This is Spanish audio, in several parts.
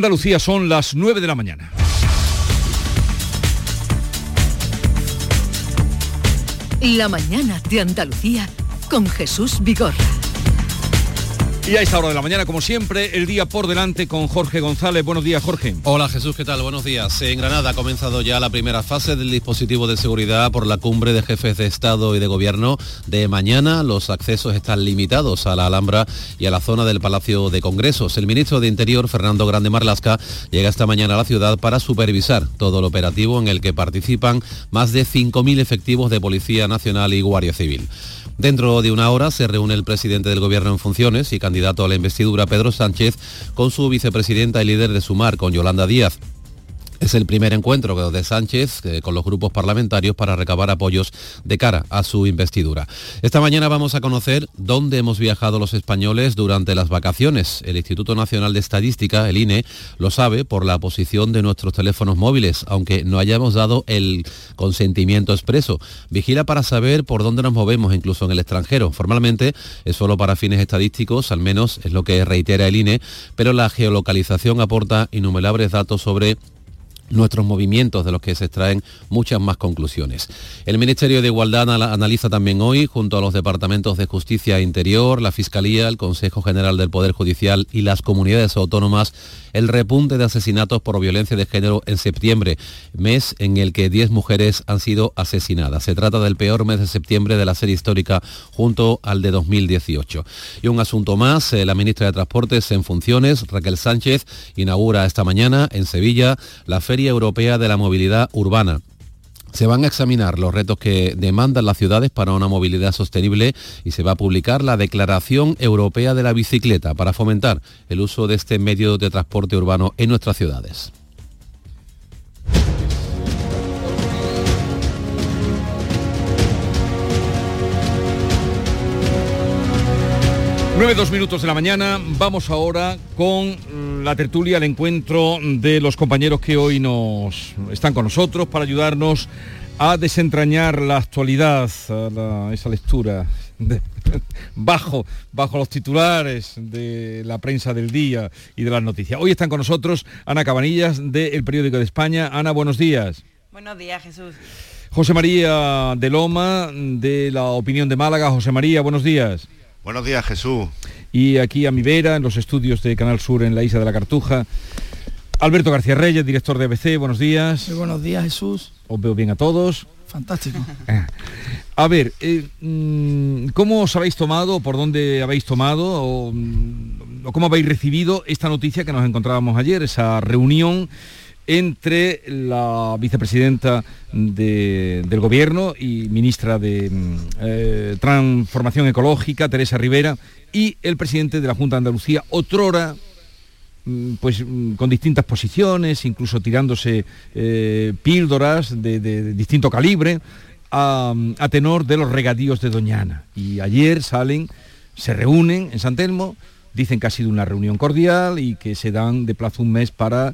Andalucía son las 9 de la mañana. La mañana de Andalucía con Jesús Vigorra. Y a esta hora de la mañana, como siempre, el día por delante con Jorge González. Buenos días, Jorge. Hola Jesús, ¿qué tal? Buenos días. En Granada ha comenzado ya la primera fase del dispositivo de seguridad por la cumbre de jefes de Estado y de Gobierno de mañana. Los accesos están limitados a la Alhambra y a la zona del Palacio de Congresos. El ministro de Interior, Fernando Grande Marlasca, llega esta mañana a la ciudad para supervisar todo el operativo en el que participan más de 5.000 efectivos de Policía Nacional y Guardia Civil. Dentro de una hora se reúne el presidente del Gobierno en funciones y candidato a la investidura Pedro Sánchez con su vicepresidenta y líder de Sumar, con Yolanda Díaz. Es el primer encuentro de Sánchez eh, con los grupos parlamentarios para recabar apoyos de cara a su investidura. Esta mañana vamos a conocer dónde hemos viajado los españoles durante las vacaciones. El Instituto Nacional de Estadística, el INE, lo sabe por la posición de nuestros teléfonos móviles, aunque no hayamos dado el consentimiento expreso. Vigila para saber por dónde nos movemos, incluso en el extranjero. Formalmente es solo para fines estadísticos, al menos es lo que reitera el INE, pero la geolocalización aporta innumerables datos sobre nuestros movimientos de los que se extraen muchas más conclusiones. El Ministerio de Igualdad analiza también hoy, junto a los departamentos de Justicia e Interior, la Fiscalía, el Consejo General del Poder Judicial y las comunidades autónomas, el repunte de asesinatos por violencia de género en septiembre, mes en el que 10 mujeres han sido asesinadas. Se trata del peor mes de septiembre de la serie histórica junto al de 2018. Y un asunto más, eh, la ministra de Transportes en funciones, Raquel Sánchez, inaugura esta mañana en Sevilla la Feria Europea de la Movilidad Urbana. Se van a examinar los retos que demandan las ciudades para una movilidad sostenible y se va a publicar la Declaración Europea de la Bicicleta para fomentar el uso de este medio de transporte urbano en nuestras ciudades. 9, dos minutos de la mañana. Vamos ahora con la tertulia, el encuentro de los compañeros que hoy nos están con nosotros para ayudarnos a desentrañar la actualidad, esa lectura bajo, bajo los titulares de la prensa del día y de las noticias. Hoy están con nosotros Ana Cabanillas del Periódico de España. Ana, buenos días. Buenos días, Jesús. José María de Loma de la Opinión de Málaga. José María, buenos días. Buenos días, Jesús. Y aquí a mi vera, en los estudios de Canal Sur en la isla de la Cartuja, Alberto García Reyes, director de ABC, buenos días. Muy buenos días, Jesús. Os veo bien a todos. Fantástico. A ver, eh, mm, ¿cómo os habéis tomado, por dónde habéis tomado mm, o, cómo habéis recibido esta noticia que nos encontrábamos ayer, esa reunión entre la vicepresidenta del gobierno y ministra de mm, eh, Transformación Ecológica, Teresa Rivera, y el presidente de la Junta de Andalucía, otrora mm, pues mm, con distintas posiciones, incluso tirándose eh, píldoras de, distinto calibre, a, a, tenor de los regadíos de Doñana. Y ayer salen, se reúnen en San Telmo, dicen que ha sido una reunión cordial y que se dan de plazo un mes para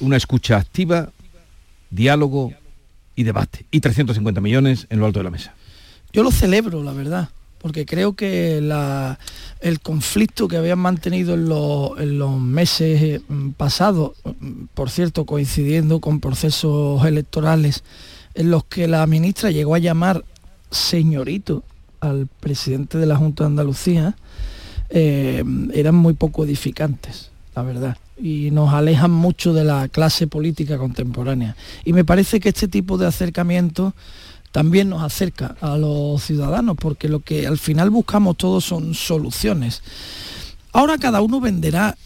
una escucha activa, diálogo y debate. Y 350 millones en lo alto de la mesa. Yo lo celebro, la verdad, porque creo que el conflicto que habían mantenido en los, meses eh, pasados, por cierto, coincidiendo con procesos electorales, en los que la ministra llegó a llamar señorito al presidente de la Junta de Andalucía, eh, eran muy poco edificantes, la verdad y nos alejan mucho de la clase política contemporánea. Y me parece que este tipo de acercamiento también nos acerca a los ciudadanos, porque lo que al final buscamos todos son soluciones. Ahora cada uno venderá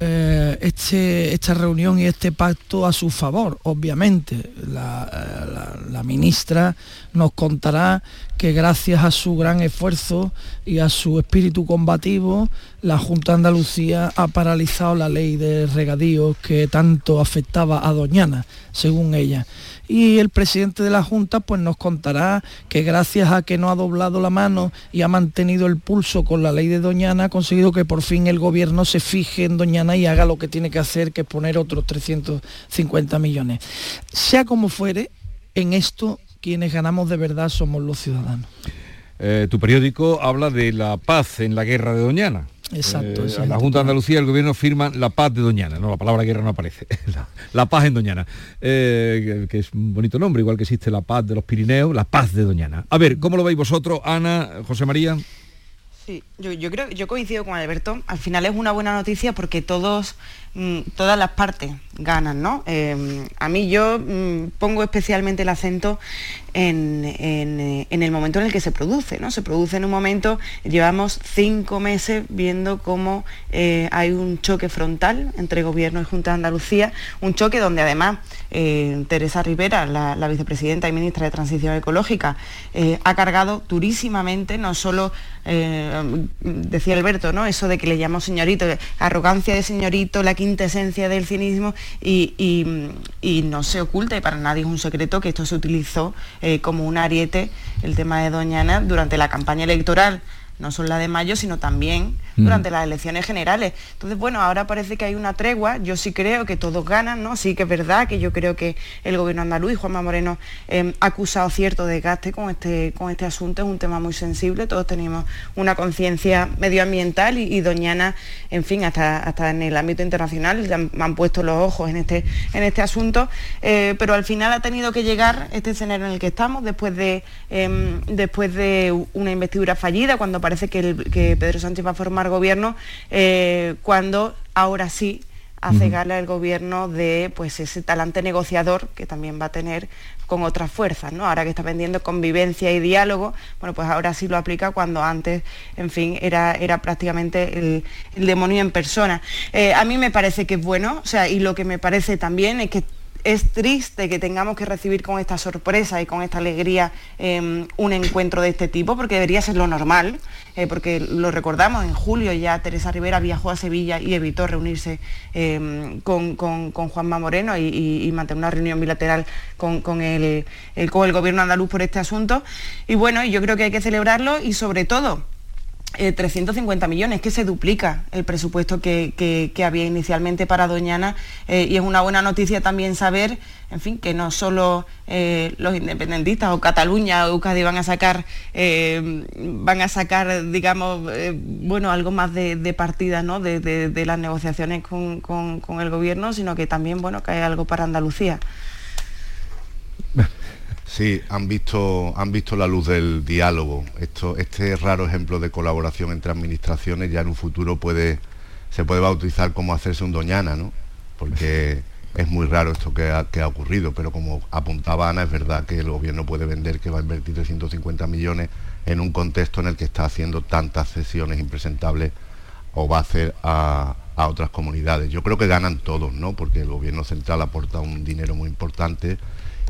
eh, este, esta reunión y este pacto a su favor, obviamente. La, la, ministra nos contará que gracias a su gran esfuerzo y a su espíritu combativo, la Junta de Andalucía ha paralizado la ley de regadíos que tanto afectaba a Doñana, según ella y el presidente de la Junta pues nos contará que gracias a que no ha doblado la mano y ha mantenido el pulso con la ley de Doñana ha conseguido que por fin el gobierno se fije en Doñana y haga lo que tiene que hacer, que es poner otros 350 millones. Sea como fuere, en esto quienes ganamos de verdad somos los ciudadanos. Eh, tu periódico habla de la paz en la guerra de Doñana. Exacto, Eh, la Junta de Andalucía y el Gobierno firman la paz de Doñana. No, la palabra guerra no aparece. la, la paz en Doñana. Eh, que, que es un bonito nombre, igual que existe la paz de los Pirineos, la paz de Doñana. A ver, ¿cómo lo veis vosotros, Ana, José María? Sí, yo, yo creo, yo coincido con Alberto. Al final es una buena noticia porque todos, todas las partes ganan, ¿no? Eh, a mí yo mm, pongo especialmente el acento en, eh, en el momento en el que se produce, ¿no? Se produce en un momento, llevamos cinco meses viendo cómo eh, hay un choque frontal entre Gobierno y Junta de Andalucía, un choque donde además eh, Teresa Rivera, la, vicepresidenta y ministra de Transición Ecológica, ha cargado durísimamente, no solo, decía Alberto, ¿no? eso de que le llamo señorito, arrogancia de señorito, la quintesencia del cinismo, y, no se oculta, y para nadie es un secreto, que esto se utilizó eh, como un ariete, el tema de Doña Ana, durante la campaña electoral no solo la de mayo, sino también durante las elecciones generales. Entonces, bueno, ahora parece que hay una tregua, yo sí creo que todos ganan, ¿no? Sí que es verdad que yo creo que el gobierno andaluz y Juanma Moreno eh, ha acusado cierto desgaste con este, con este asunto, es un tema muy sensible, todos tenemos una conciencia medioambiental y, Doñana, en fin, hasta, hasta en el ámbito internacional han, han puesto los ojos en este, en este asunto, eh, pero al final ha tenido que llegar este escenario en el que estamos, después de, em, después de una investidura fallida, cuando parece que, el- que Pedro Sánchez va a formar gobierno, eh, cuando ahora sí hace gala el gobierno de pues ese talante negociador que también va a tener con otras fuerzas, ¿no? Ahora que está vendiendo convivencia y diálogo, bueno, pues ahora sí lo aplica cuando antes, en fin, era, era prácticamente el, el demonio en persona. Eh, a mí me parece que es bueno, o sea, y lo que me parece también es que es triste que tengamos que recibir con esta sorpresa y con esta alegría eh, un encuentro de este tipo, porque debería ser lo normal, eh, porque lo recordamos, en julio ya Teresa Rivera viajó a Sevilla y evitó reunirse eh, con, con- Juanma Moreno y, mantener una reunión bilateral con, con el- con el gobierno andaluz por este asunto. Y bueno, yo creo que hay que celebrarlo y sobre todo eh, 350 millones, que se duplica el presupuesto que, que- había inicialmente para Doñana eh, y es una buena noticia también saber, en fin, que no solo eh, los independentistas o Cataluña o Euskadi van a sacar, eh, van a sacar, digamos, eh, bueno, algo más de, de partida ¿no? de, las negociaciones con, con- con el gobierno, sino que también, bueno, hay algo para Andalucía. Sí, han visto, han visto la luz del diálogo. Esto, este raro ejemplo de colaboración entre administraciones ya en un futuro puede, se puede bautizar como hacerse un doñana, ¿no? Porque es muy raro esto que ha, ocurrido, pero como apuntaba Ana, es verdad que el gobierno puede vender que va a invertir 350 millones en un contexto en el que está haciendo tantas cesiones impresentables o va a hacer a, a otras comunidades. Yo creo que ganan todos, ¿no? Porque el gobierno central aporta un dinero muy importante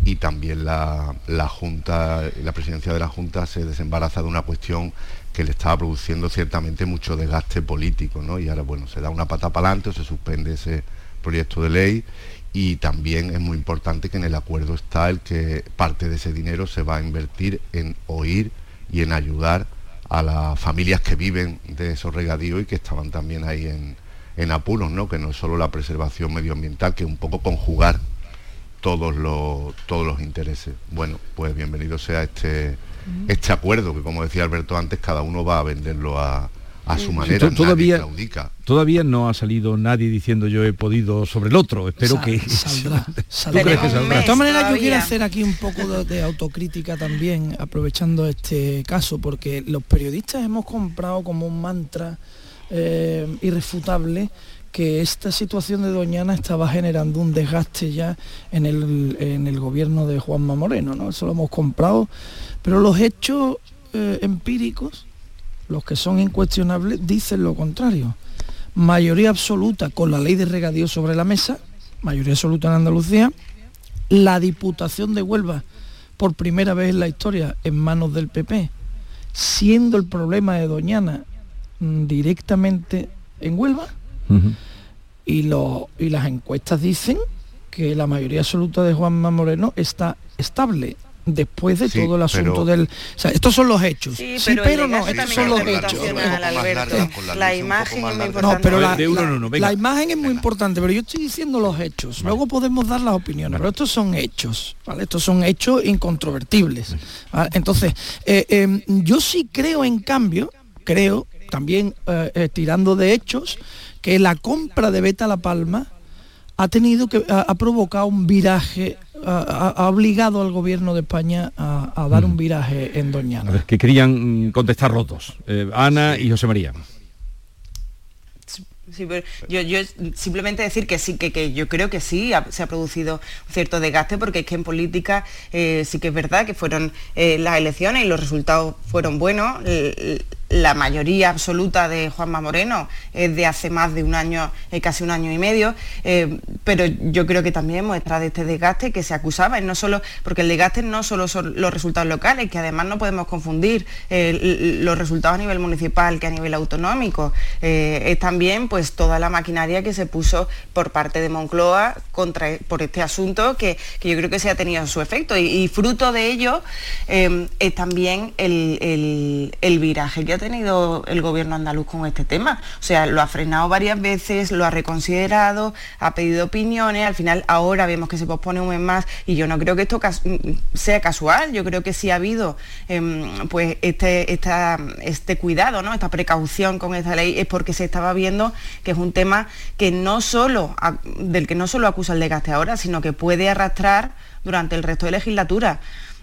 y también la, Junta, la presidencia de la Junta se desembaraza de una cuestión que le estaba produciendo ciertamente mucho desgaste político, ¿no? Y ahora, bueno, se da una pata para adelante o se suspende ese proyecto de ley y también es muy importante que en el acuerdo está el que parte de ese dinero se va a invertir en oír y en ayudar a las familias que viven de esos regadíos y que estaban también ahí en, en apuros, ¿no? Que no es solo la preservación medioambiental, que es un poco conjugar todos los todos los intereses. Bueno, pues bienvenido sea este este acuerdo que como decía Alberto antes cada uno va a venderlo a, a su manera. to- nadie todavía-. Todavía no ha salido nadie diciendo yo he podido sobre el otro. Espero Sal- que saldrá, ¿Tú saldrá. crees que saldrá? De todas maneras, yo quiero hacer aquí un poco de, de autocrítica también, aprovechando este caso, porque los periodistas hemos comprado como un mantra eh, irrefutable que esta situación de Doñana estaba generando un desgaste ya en el, en el gobierno de Juanma Moreno, ¿no? Eso lo hemos comprado, pero los hechos eh, empíricos, los que son incuestionables, dicen lo contrario. Mayoría absoluta con la ley de regadío sobre la mesa, mayoría absoluta en Andalucía, la Diputación de Huelva, por primera vez en la historia, en manos del PP, siendo el problema de Doñana mm, directamente en Huelva, Y, lo- y las encuestas dicen que la mayoría absoluta de Juanma Moreno está estable después de Sí, todo el asunto pero- del... O sea, estos son los hechos. Sí, Sí, pero, no, estos son los hechos. larga, la imagen es muy importante. No, pero la, ver, imagen es muy importante, pero yo estoy diciendo los hechos. Luego podemos dar las opiniones, pero estos son hechos, ¿vale? Estos son hechos incontrovertibles. ¿vale? Entonces, eh, eh, yo sí creo, en cambio, creo también eh, tirando de hechos, que la compra de Beta La Palma ha tenido que ha, provocado un viraje ha, obligado al gobierno de España a, dar un viraje en Doñana. A ver, que querían contestar los dos, Ana y José María. Yo, simplemente decir que sí, que, yo creo que sí se ha producido un cierto desgaste porque es que en política eh, sí que es verdad que fueron eh, las elecciones y los resultados fueron buenos la mayoría absoluta de Juanma Moreno es de hace más de un año, eh, casi un año y medio, eh, pero yo creo que también muestra de este desgaste que se acusaba, no solo, porque el desgaste no solo son los resultados locales, que además no podemos confundir eh, los resultados a nivel municipal que a nivel autonómico, es también pues toda la maquinaria que se puso por parte de Moncloa contra, por este asunto que, yo creo que se ha tenido su efecto y, fruto de ello es también el, el viraje tenido el gobierno andaluz con este tema. O sea, lo ha frenado varias veces, lo ha reconsiderado, ha pedido opiniones, al final ahora vemos que se pospone un mes más y yo no creo que esto sea casual, yo creo que sí ha habido em, pues este, este cuidado, ¿no? esta precaución con esta ley es porque se estaba viendo que es un tema que no solo, del que no solo acusa el desgaste ahora, sino que puede arrastrar durante el resto de legislatura.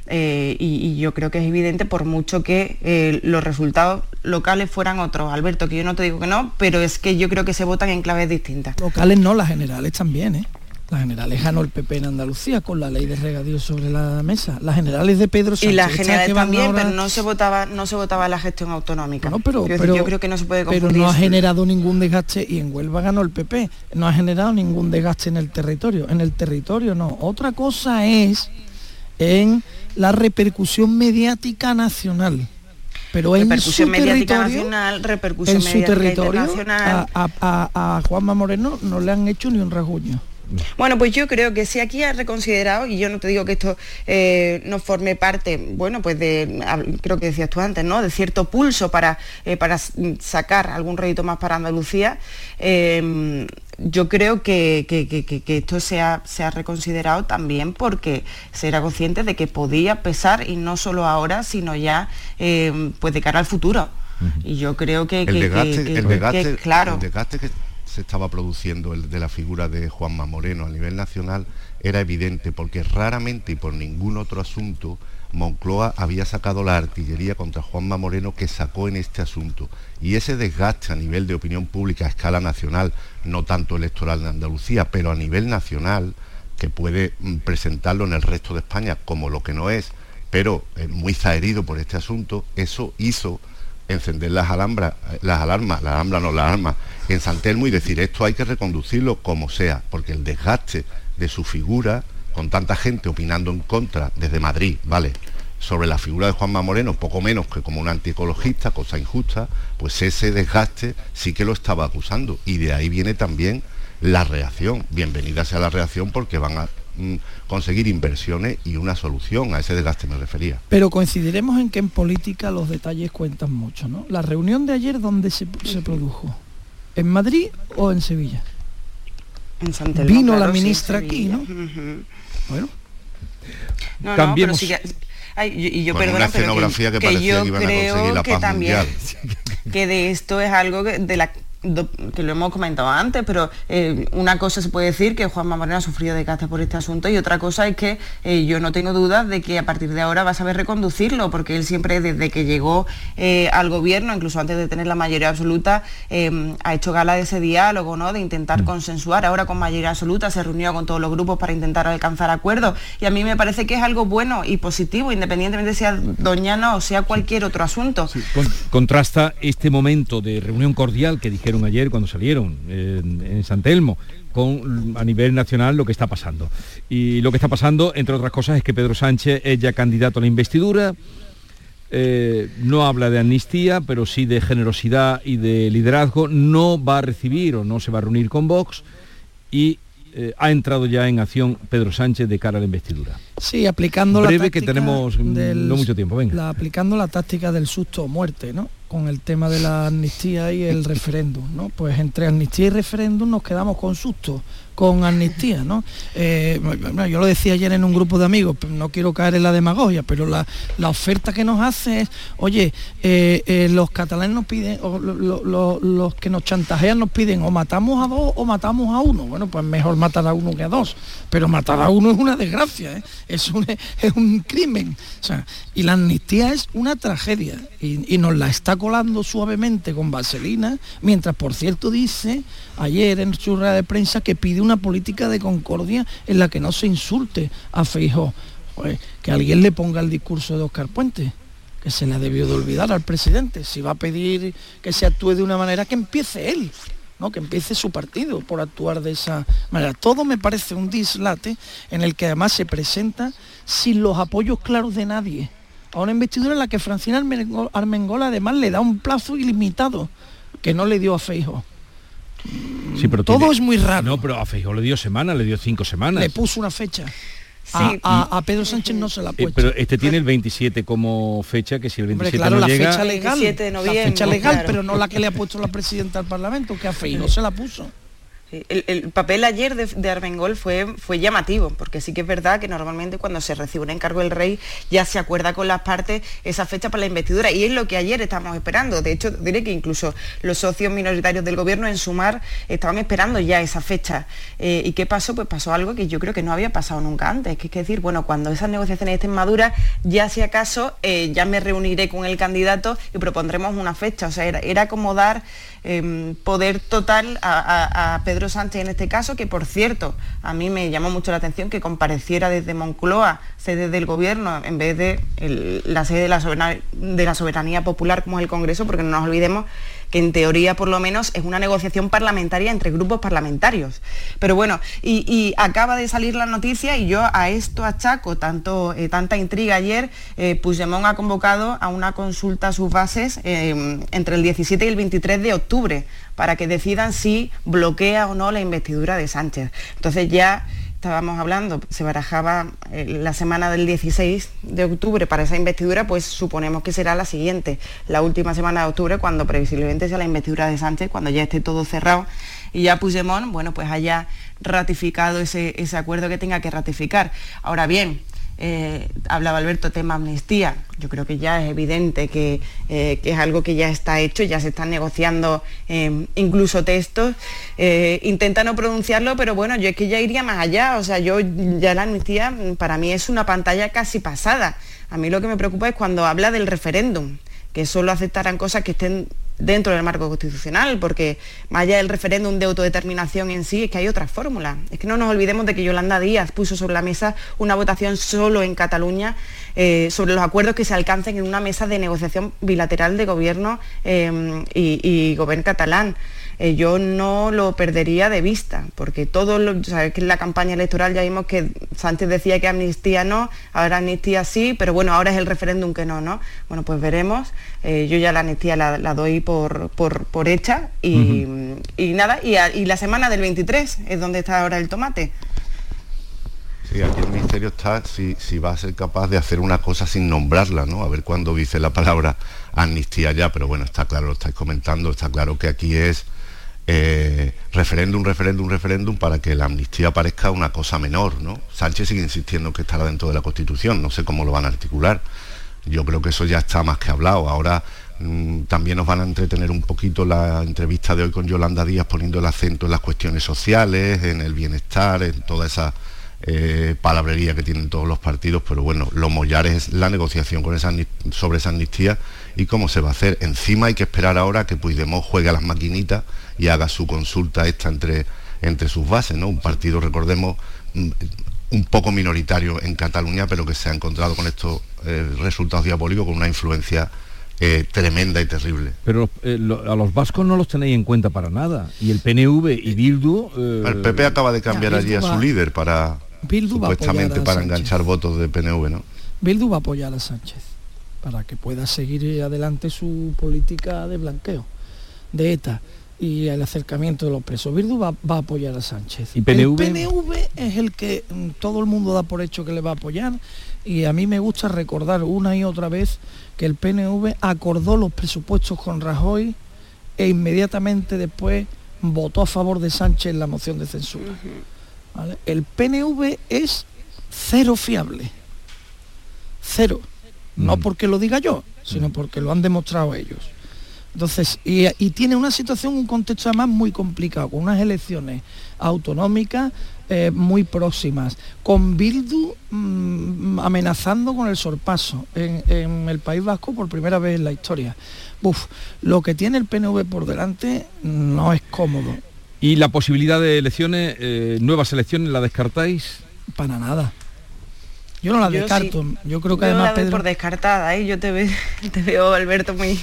Eh, y, yo creo que es evidente por mucho que eh, los resultados locales fueran otros. Alberto, que yo no te digo que no, pero es que yo creo que se votan en claves distintas. Locales no, las generales también, ¿eh? Las generales ganó el PP en Andalucía con la ley de regadío sobre la mesa. Las generales de Pedro Sánchez. Y las generales también, pero no se votaba, no se votaba la gestión autonómica. pero, yo creo que no se puede confundir. Pero no ha generado ningún desgaste y en Huelva ganó el PP. No ha generado ningún desgaste en el territorio. En el territorio no. Otra cosa es en la repercusión mediática nacional. Pero en su mediática nacional, repercusión en su territorio, A, a, Juanma Moreno no le han hecho ni un rasguño. Bueno, pues yo creo que si aquí ha reconsiderado, y yo no te digo que esto eh, no forme parte, bueno, pues de, creo que decías tú antes, ¿no? De cierto pulso para, eh, para sacar algún rédito más para Andalucía, em, yo creo que, esto se ha, se ha, reconsiderado también porque se era consciente de que podía pesar, y no solo ahora, sino ya em, pues de cara al futuro. Y yo creo que, el desgaste, claro. el desgaste que se estaba produciendo el de la figura de Juanma Moreno a nivel nacional era evidente porque raramente y por ningún otro asunto Moncloa había sacado la artillería contra Juanma Moreno que sacó en este asunto. Y ese desgaste a nivel de opinión pública a escala nacional, no tanto electoral de Andalucía, pero a nivel nacional, que puede mm, presentarlo en el resto de España como lo que no es, pero eh, muy zaherido por este asunto, eso hizo encender las alambras, las alarmas, las alhambras no las armas, en San Telmo y decir esto hay que reconducirlo como sea, porque el desgaste de su figura, con tanta gente opinando en contra desde Madrid, ¿vale? sobre la figura de Juanma Moreno, poco menos que como un antiecologista, cosa injusta, pues ese desgaste sí que lo estaba acusando. Y de ahí viene también la reacción. Bienvenida sea la reacción porque van a Mm, conseguir inversiones y una solución a ese desgaste me refería. Pero coincidiremos en que en política los detalles cuentan mucho, ¿no? La reunión de ayer, ¿dónde se, produjo? ¿En Madrid o en Sevilla? En Vino la ministra aquí, ¿no? Bueno. No, Cambiemos. No, pero y yo perdona, una escenografía que, parecía que iban a conseguir la paz también, mundial. Que de esto es algo de la que lo hemos comentado antes, pero eh, una cosa se puede decir que Juanma Moreno ha sufrido desgaste por este asunto y otra cosa es que eh, yo no tengo dudas de que a partir de ahora va a saber reconducirlo, porque él siempre desde que llegó eh, al gobierno, incluso antes de tener la mayoría absoluta, ha hecho gala de ese diálogo, ¿no? de intentar mm. consensuar. Ahora con mayoría absoluta se reunió con todos los grupos para intentar alcanzar acuerdos y a mí me parece que es algo bueno y positivo, independientemente sea Doñana o sea cualquier otro asunto. contrasta este momento de reunión cordial que dijeron ayer cuando salieron en, San Telmo con a nivel nacional lo que está pasando. Y lo que está pasando, entre otras cosas, es que Pedro Sánchez es ya candidato a la investidura, eh, no habla de amnistía, pero sí de generosidad y de liderazgo, no va a recibir o no se va a reunir con Vox. Y eh, ha entrado ya en acción Pedro Sánchez de cara a la investidura. Sí, aplicando la breve que táctica tenemos mm, del- no mucho tiempo. Venga. la- aplicando la táctica del susto o muerte, ¿no? Con el tema de la amnistía y el referéndum, ¿no? Pues entre amnistía y referéndum nos quedamos con susto, con amnistía, ¿no? Eh, yo lo decía ayer en un grupo de amigos, no quiero caer en la demagogia, pero la, la oferta que nos hace es, oye, eh, eh, los catalanes nos piden, o lo- lo- lo- los que nos chantajean nos piden o matamos a dos o matamos a uno. Bueno, pues mejor matar a uno que a dos, pero matar a uno es una desgracia, es, un, es un crimen. Y la amnistía es una tragedia y, y nos la está colando suavemente con vaselina, mientras por cierto dice ayer en su rueda de prensa que pide una política de concordia en la que no se insulte a Feijó. que alguien le ponga el discurso de Oscar Puente que se le ha debido de olvidar al presidente. Si va a pedir que se actúe de una manera, que empiece él, ¿no? que empiece su partido por actuar de esa manera. Todo me parece un dislate en el que además se presenta sin los apoyos claros de nadie. A una investidura en la que Francina Armengo- Armengol además le da un plazo ilimitado que no le dio a Feijo. Sí, pero Todo tiene- es muy raro. No, pero a Feijóo le dio semana, le dio cinco semanas. Le puso una fecha. A, Sí. a- a Pedro Sánchez no se la ha Eh, puesto. pero este tiene el 27 como fecha, que si el Hombre, 27 claro, no la llega... fecha legal, 27 de la noviembre, fecha legal, claro. pero no la que le ha puesto la presidenta al Parlamento, que a Feijóo se la puso. El, el papel ayer de, de Armengol fue, fue llamativo, porque sí que es verdad que normalmente cuando se recibe un encargo del rey ya se acuerda con las partes esa fecha para la investidura y es lo que ayer estamos esperando. De hecho, diré que incluso los socios minoritarios del gobierno en Sumar estaban esperando ya esa fecha. Eh, ¿Y qué pasó? Pues pasó algo que yo creo que no había pasado nunca antes, que es decir, bueno, cuando esas negociaciones estén maduras, ya si acaso eh, ya me reuniré con el candidato y propondremos una fecha. O sea, era, era como dar em, poder total a Pedro Sánchez en este caso, que por cierto, a mí me llamó mucho la atención que compareciera desde Moncloa, sede del gobierno, en vez de la sede de la soberanía popular como es el Congreso, porque no nos olvidemos en teoría por lo menos es una negociación parlamentaria entre grupos parlamentarios. Pero bueno, y, acaba de salir la noticia y yo a esto achaco tanto, eh, tanta intriga ayer, eh, Puigdemont ha convocado a una consulta a sus bases eh, entre el 17 y el 23 de octubre para que decidan si bloquea o no la investidura de Sánchez. Entonces ya estábamos hablando, se barajaba eh, la semana del 16 de octubre para esa investidura, pues suponemos que será la siguiente, la última semana de octubre, cuando previsiblemente sea la investidura de Sánchez, cuando ya esté todo cerrado y ya Puigdemont, bueno, pues haya ratificado ese, ese acuerdo que tenga que ratificar. Ahora bien, eh, hablaba Alberto tema amnistía. Yo creo que ya es evidente que, eh, es algo que ya está hecho, ya se están negociando eh, incluso textos. Eh, intenta no pronunciarlo, pero bueno, yo es que ya iría más allá. O sea, yo ya la amnistía mm, para mí es una pantalla casi pasada. A mí lo que me preocupa es cuando habla del referéndum, que solo aceptarán cosas que estén dentro del marco constitucional, porque más allá del referéndum de autodeterminación en sí, es que hay otra fórmula. Es que no nos olvidemos de que Yolanda Díaz puso sobre la mesa una votación solo en Cataluña eh, sobre los acuerdos que se alcancen en una mesa de negociación bilateral de gobierno eh, y, gobierno catalán. Eh, yo no lo perdería de vista, porque todo lo, sabes que en la campaña electoral ya vimos que Sánchez decía que amnistía no, ahora amnistía sí, pero bueno, ahora es el referéndum que no, ¿no? Bueno, pues veremos. Eh, yo ya la amnistía la, la doy por, por, por hecha y, y nada, y, a- y la semana del 23 es donde está ahora el tomate. Sí, aquí el ministerio está si, si va a ser capaz de hacer una cosa sin nombrarla, ¿no? A ver cuándo dice la palabra amnistía ya, pero bueno, está claro, lo estáis comentando, está claro que aquí es eh, referéndum, referéndum, referéndum para que la amnistía parezca una cosa menor, ¿no? Sánchez sigue insistiendo que estará dentro de la Constitución, no sé cómo lo van a articular. Yo creo que eso ya está más que hablado. Ahora mm, también nos van a entretener un poquito la entrevista de hoy con Yolanda Díaz poniendo el acento en las cuestiones sociales, en el bienestar, en toda esa eh, palabrería que tienen todos los partidos, pero bueno, lo mollar es la negociación sobre esa amnistía y cómo se va a hacer. Encima hay que esperar ahora que Puigdemont juegue a las maquinitas y haga su consulta esta entre, entre sus bases, ¿no? Un partido, recordemos, mm, un poco minoritario en Cataluña, pero que se ha encontrado con estos eh, resultados diabólicos con una influencia eh, tremenda y terrible. Pero eh, lo- a los vascos no los tenéis en cuenta para nada. Y el PNV y Bildu... eh, El PP acaba de cambiar Ya, allí a su va- líder para Bildu supuestamente para Sánchez. enganchar votos de PNV, ¿no? Bildu va a apoyar a Sánchez para que pueda seguir adelante su política de blanqueo de ETA. Y el acercamiento de los presos. Bildu va, va a apoyar a Sánchez. ¿Y PNV? El PNV es el que mm, todo el mundo da por hecho que le va a apoyar y a mí me gusta recordar una y otra vez que el PNV acordó los presupuestos con Rajoy e inmediatamente después votó a favor de Sánchez en la moción de censura. ¿vale? El PNV es cero fiable. Cero. No Mm. porque lo diga yo, sino porque lo han demostrado ellos. Entonces, y, y tiene una situación, un contexto además muy complicado, con unas elecciones autonómicas eh, muy próximas, con Bildu mm, amenazando con el sorpaso en, en el País Vasco por primera vez en la historia. Uf, lo que tiene el PNV por delante no es cómodo, ¿Y la posibilidad de elecciones, eh, nuevas elecciones, la descartáis? para nada. Yo no la Yo descarto. sí. Yo creo que Yo además la Pedro... por descartada, ¿eh? yo te, ve- te veo, Alberto, muy...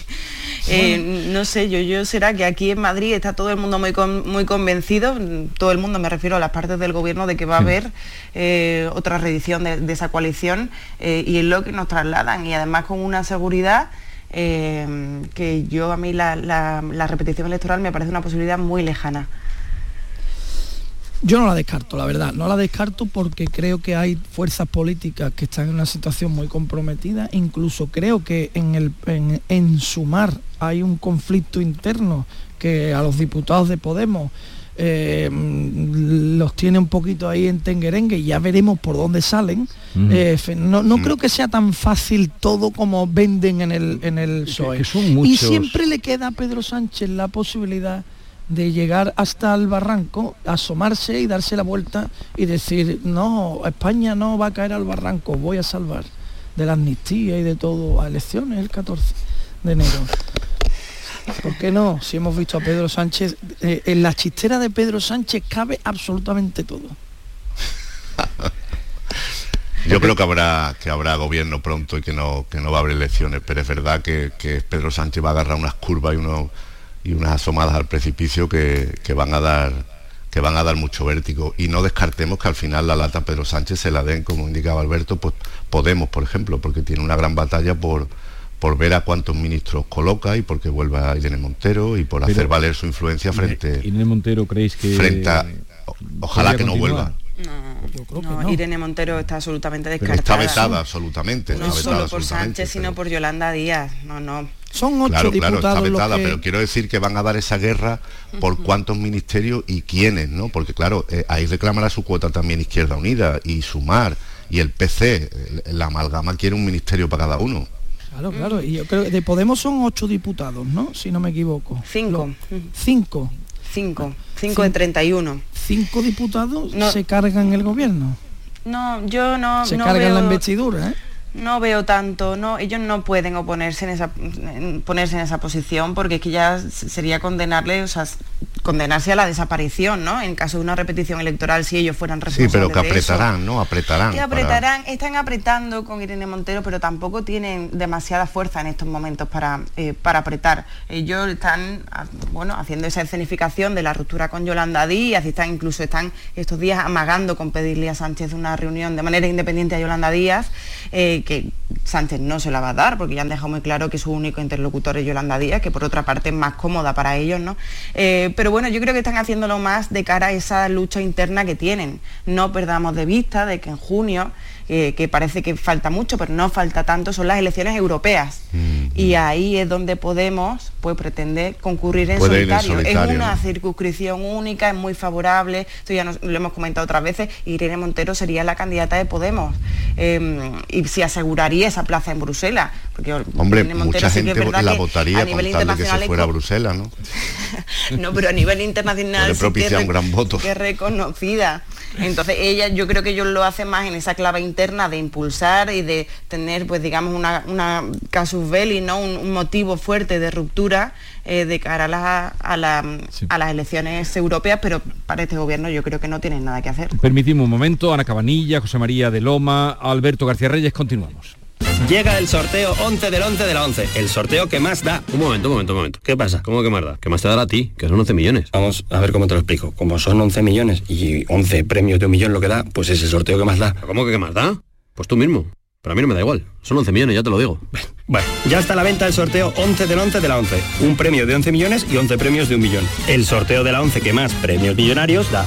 eh, no sé, yo, yo será que aquí en Madrid está todo el mundo muy, con- muy convencido, todo el mundo, me refiero a las partes del gobierno, de que va a haber eh, otra reedición de, de esa coalición eh, y es lo que nos trasladan y además con una seguridad que yo a mí la, la- la repetición electoral me parece una posibilidad muy lejana. Yo no la descarto, la verdad. No la descarto porque creo que hay fuerzas políticas que están en una situación muy comprometida. Incluso creo que en, el, en, en sumar hay un conflicto interno que a los diputados de Podemos eh, los tiene un poquito ahí en tenguerengue y ya veremos por dónde salen. Eh, no, no creo que sea tan fácil todo como venden en el, en el PSOE. que son Y siempre le queda a Pedro Sánchez la posibilidad de llegar hasta el barranco, asomarse y darse la vuelta y decir, no, España no va a caer al barranco, voy a salvar de la amnistía y de todo a elecciones el 14 de enero. ¿Por qué no? Si hemos visto a Pedro Sánchez, eh, en la chistera de Pedro Sánchez cabe absolutamente todo. Yo creo que habrá que habrá gobierno pronto y que no que no va a haber elecciones, pero es verdad que, que Pedro Sánchez va a agarrar unas curvas y unos y unas asomadas al precipicio que, que van a dar que van a dar mucho vértigo y no descartemos que al final la lata Pedro Sánchez se la den como indicaba Alberto pues Podemos por ejemplo porque tiene una gran batalla por por ver a cuántos ministros coloca y porque vuelva Irene Montero y por Pero- hacer valer su influencia frente Irene Montero, ¿creéis que...? frente a o- ojalá que no vuelva No, Yo creo que no, no. Irene Montero está absolutamente pero descartada. está vetada absolutamente No está solo vetada por absolutamente, Sánchez, sino por Yolanda Díaz. No, no. Son ocho Claro, claro, está diputados los vetada, que- pero quiero decir que van a dar esa guerra por cuántos ministerios y quiénes, ¿no? Porque claro, eh, ahí reclamará su cuota también Izquierda Unida y Sumar y el PC, la amalgama quiere un ministerio para cada uno. Claro, claro. Y yo creo que de Podemos son ocho diputados, ¿no? Si no me equivoco. Cinco. Lo- cinco. Cinco. Cinco de 31. Cinco diputados No. se cargan el gobierno. No, yo no, se no cargan veo, la investidura, ¿eh? No veo tanto, no, ellos no pueden oponerse en esa, ponerse en esa posición porque es que ya sería condenarle, o sea, condenarse a la desaparición, ¿no? En caso de una repetición electoral si ellos fueran Sí, responsables pero que de eso. apretarán, ¿no? Apretarán. Que para- apretarán, están apretando con Irene Montero, pero tampoco tienen demasiada fuerza en estos momentos para, eh, para apretar. Ellos están ah, bueno, haciendo esa escenificación de la ruptura con Yolanda Díaz y están incluso están estos días amagando con pedirle a Sánchez una reunión de manera independiente a Yolanda Díaz, eh, que Sánchez no se la va a dar, porque ya han dejado muy claro que su único interlocutor es Yolanda Díaz, que por otra parte es más cómoda para ellos, ¿no? Eh, pero bueno, yo creo que están haciéndolo más de cara a esa lucha interna que tienen. No perdamos de vista de que en junio, eh, que parece que falta mucho, pero no falta tanto, son las elecciones europeas. Y ahí es donde Podemos pues, pretende concurrir en solitario. Es una ¿no? circunscripción única, es muy favorable, esto ya nos- lo hemos comentado otras veces, Irene Montero sería la candidata de Podemos. Eh, y se aseguraría esa plaza en Bruselas. Porque Hombre, Irene Montero mucha sí que gente es verdad la que votaría a con nivel tal de que se internacional es fuera a Bruselas, ¿no? no, pero a nivel internacional sí que, un gran voto. que reconocida. Entonces ella, yo creo que ellos lo hacen más en esa clave interna de impulsar y de tener, pues digamos, una, una casus belli, ¿no? Un, un motivo fuerte de ruptura eh, de cara a, la- a la- Sí. a las elecciones europeas, pero para este gobierno yo creo que no tienen nada que hacer. Permitimos un momento, Ana Cabanilla, José María de Loma, Alberto García Reyes, continuamos. Llega el sorteo 11 del 11 de la 11, el sorteo que más da. Un momento, un momento, un momento. ¿Qué pasa? ¿Cómo que más da? ¿Qué más te dará a ti? Que son 11 millones. Vamos a ver cómo te lo explico. Como son 11 millones y 11 premios de un millón lo que da, pues es el sorteo que más da. ¿Cómo que qué más da? Pues tú mismo. Pero a mí no me da igual. Son 11 millones, ya te lo digo. Bueno, ya está a la venta el sorteo 11 del 11 de la 11. Un premio de 11 millones y 11 premios de un millón. El sorteo de la 11 que más premios millonarios da.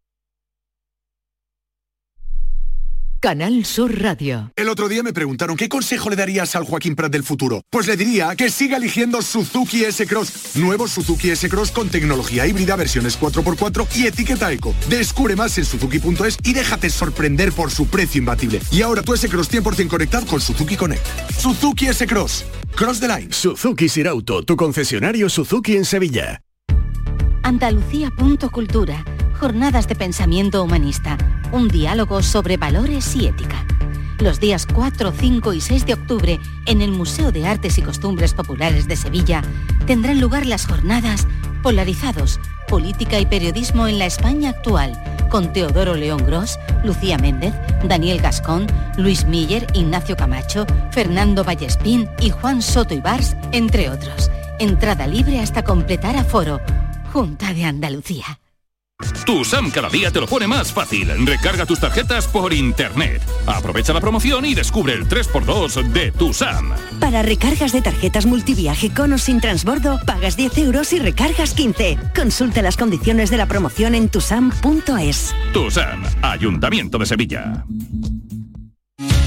Canal Sur Radio. El otro día me preguntaron qué consejo le darías al Joaquín Prat del futuro. Pues le diría que siga eligiendo Suzuki S-Cross. Nuevo Suzuki S-Cross con tecnología híbrida, versiones 4x4 y etiqueta eco. Descubre más en suzuki.es y déjate sorprender por su precio imbatible. Y ahora tu S-Cross 100% conectado con Suzuki Connect. Suzuki S-Cross. Cross the line. Suzuki Sirauto, tu concesionario Suzuki en Sevilla. Andalucía.cultura. Jornadas de pensamiento humanista. Un diálogo sobre valores y ética. Los días 4, 5 y 6 de octubre, en el Museo de Artes y Costumbres Populares de Sevilla, tendrán lugar las jornadas Polarizados, Política y Periodismo en la España actual, con Teodoro León Gros, Lucía Méndez, Daniel Gascón, Luis Miller, Ignacio Camacho, Fernando Vallespín y Juan Soto Ibars, entre otros. Entrada libre hasta completar aforo. Junta de Andalucía. Tu SAM cada día te lo pone más fácil. Recarga tus tarjetas por internet. Aprovecha la promoción y descubre el 3x2 de tu SAM. Para recargas de tarjetas multiviaje con o sin transbordo, pagas 10 euros y recargas 15. Consulta las condiciones de la promoción en tusam.es. Tu SAM, Ayuntamiento de Sevilla.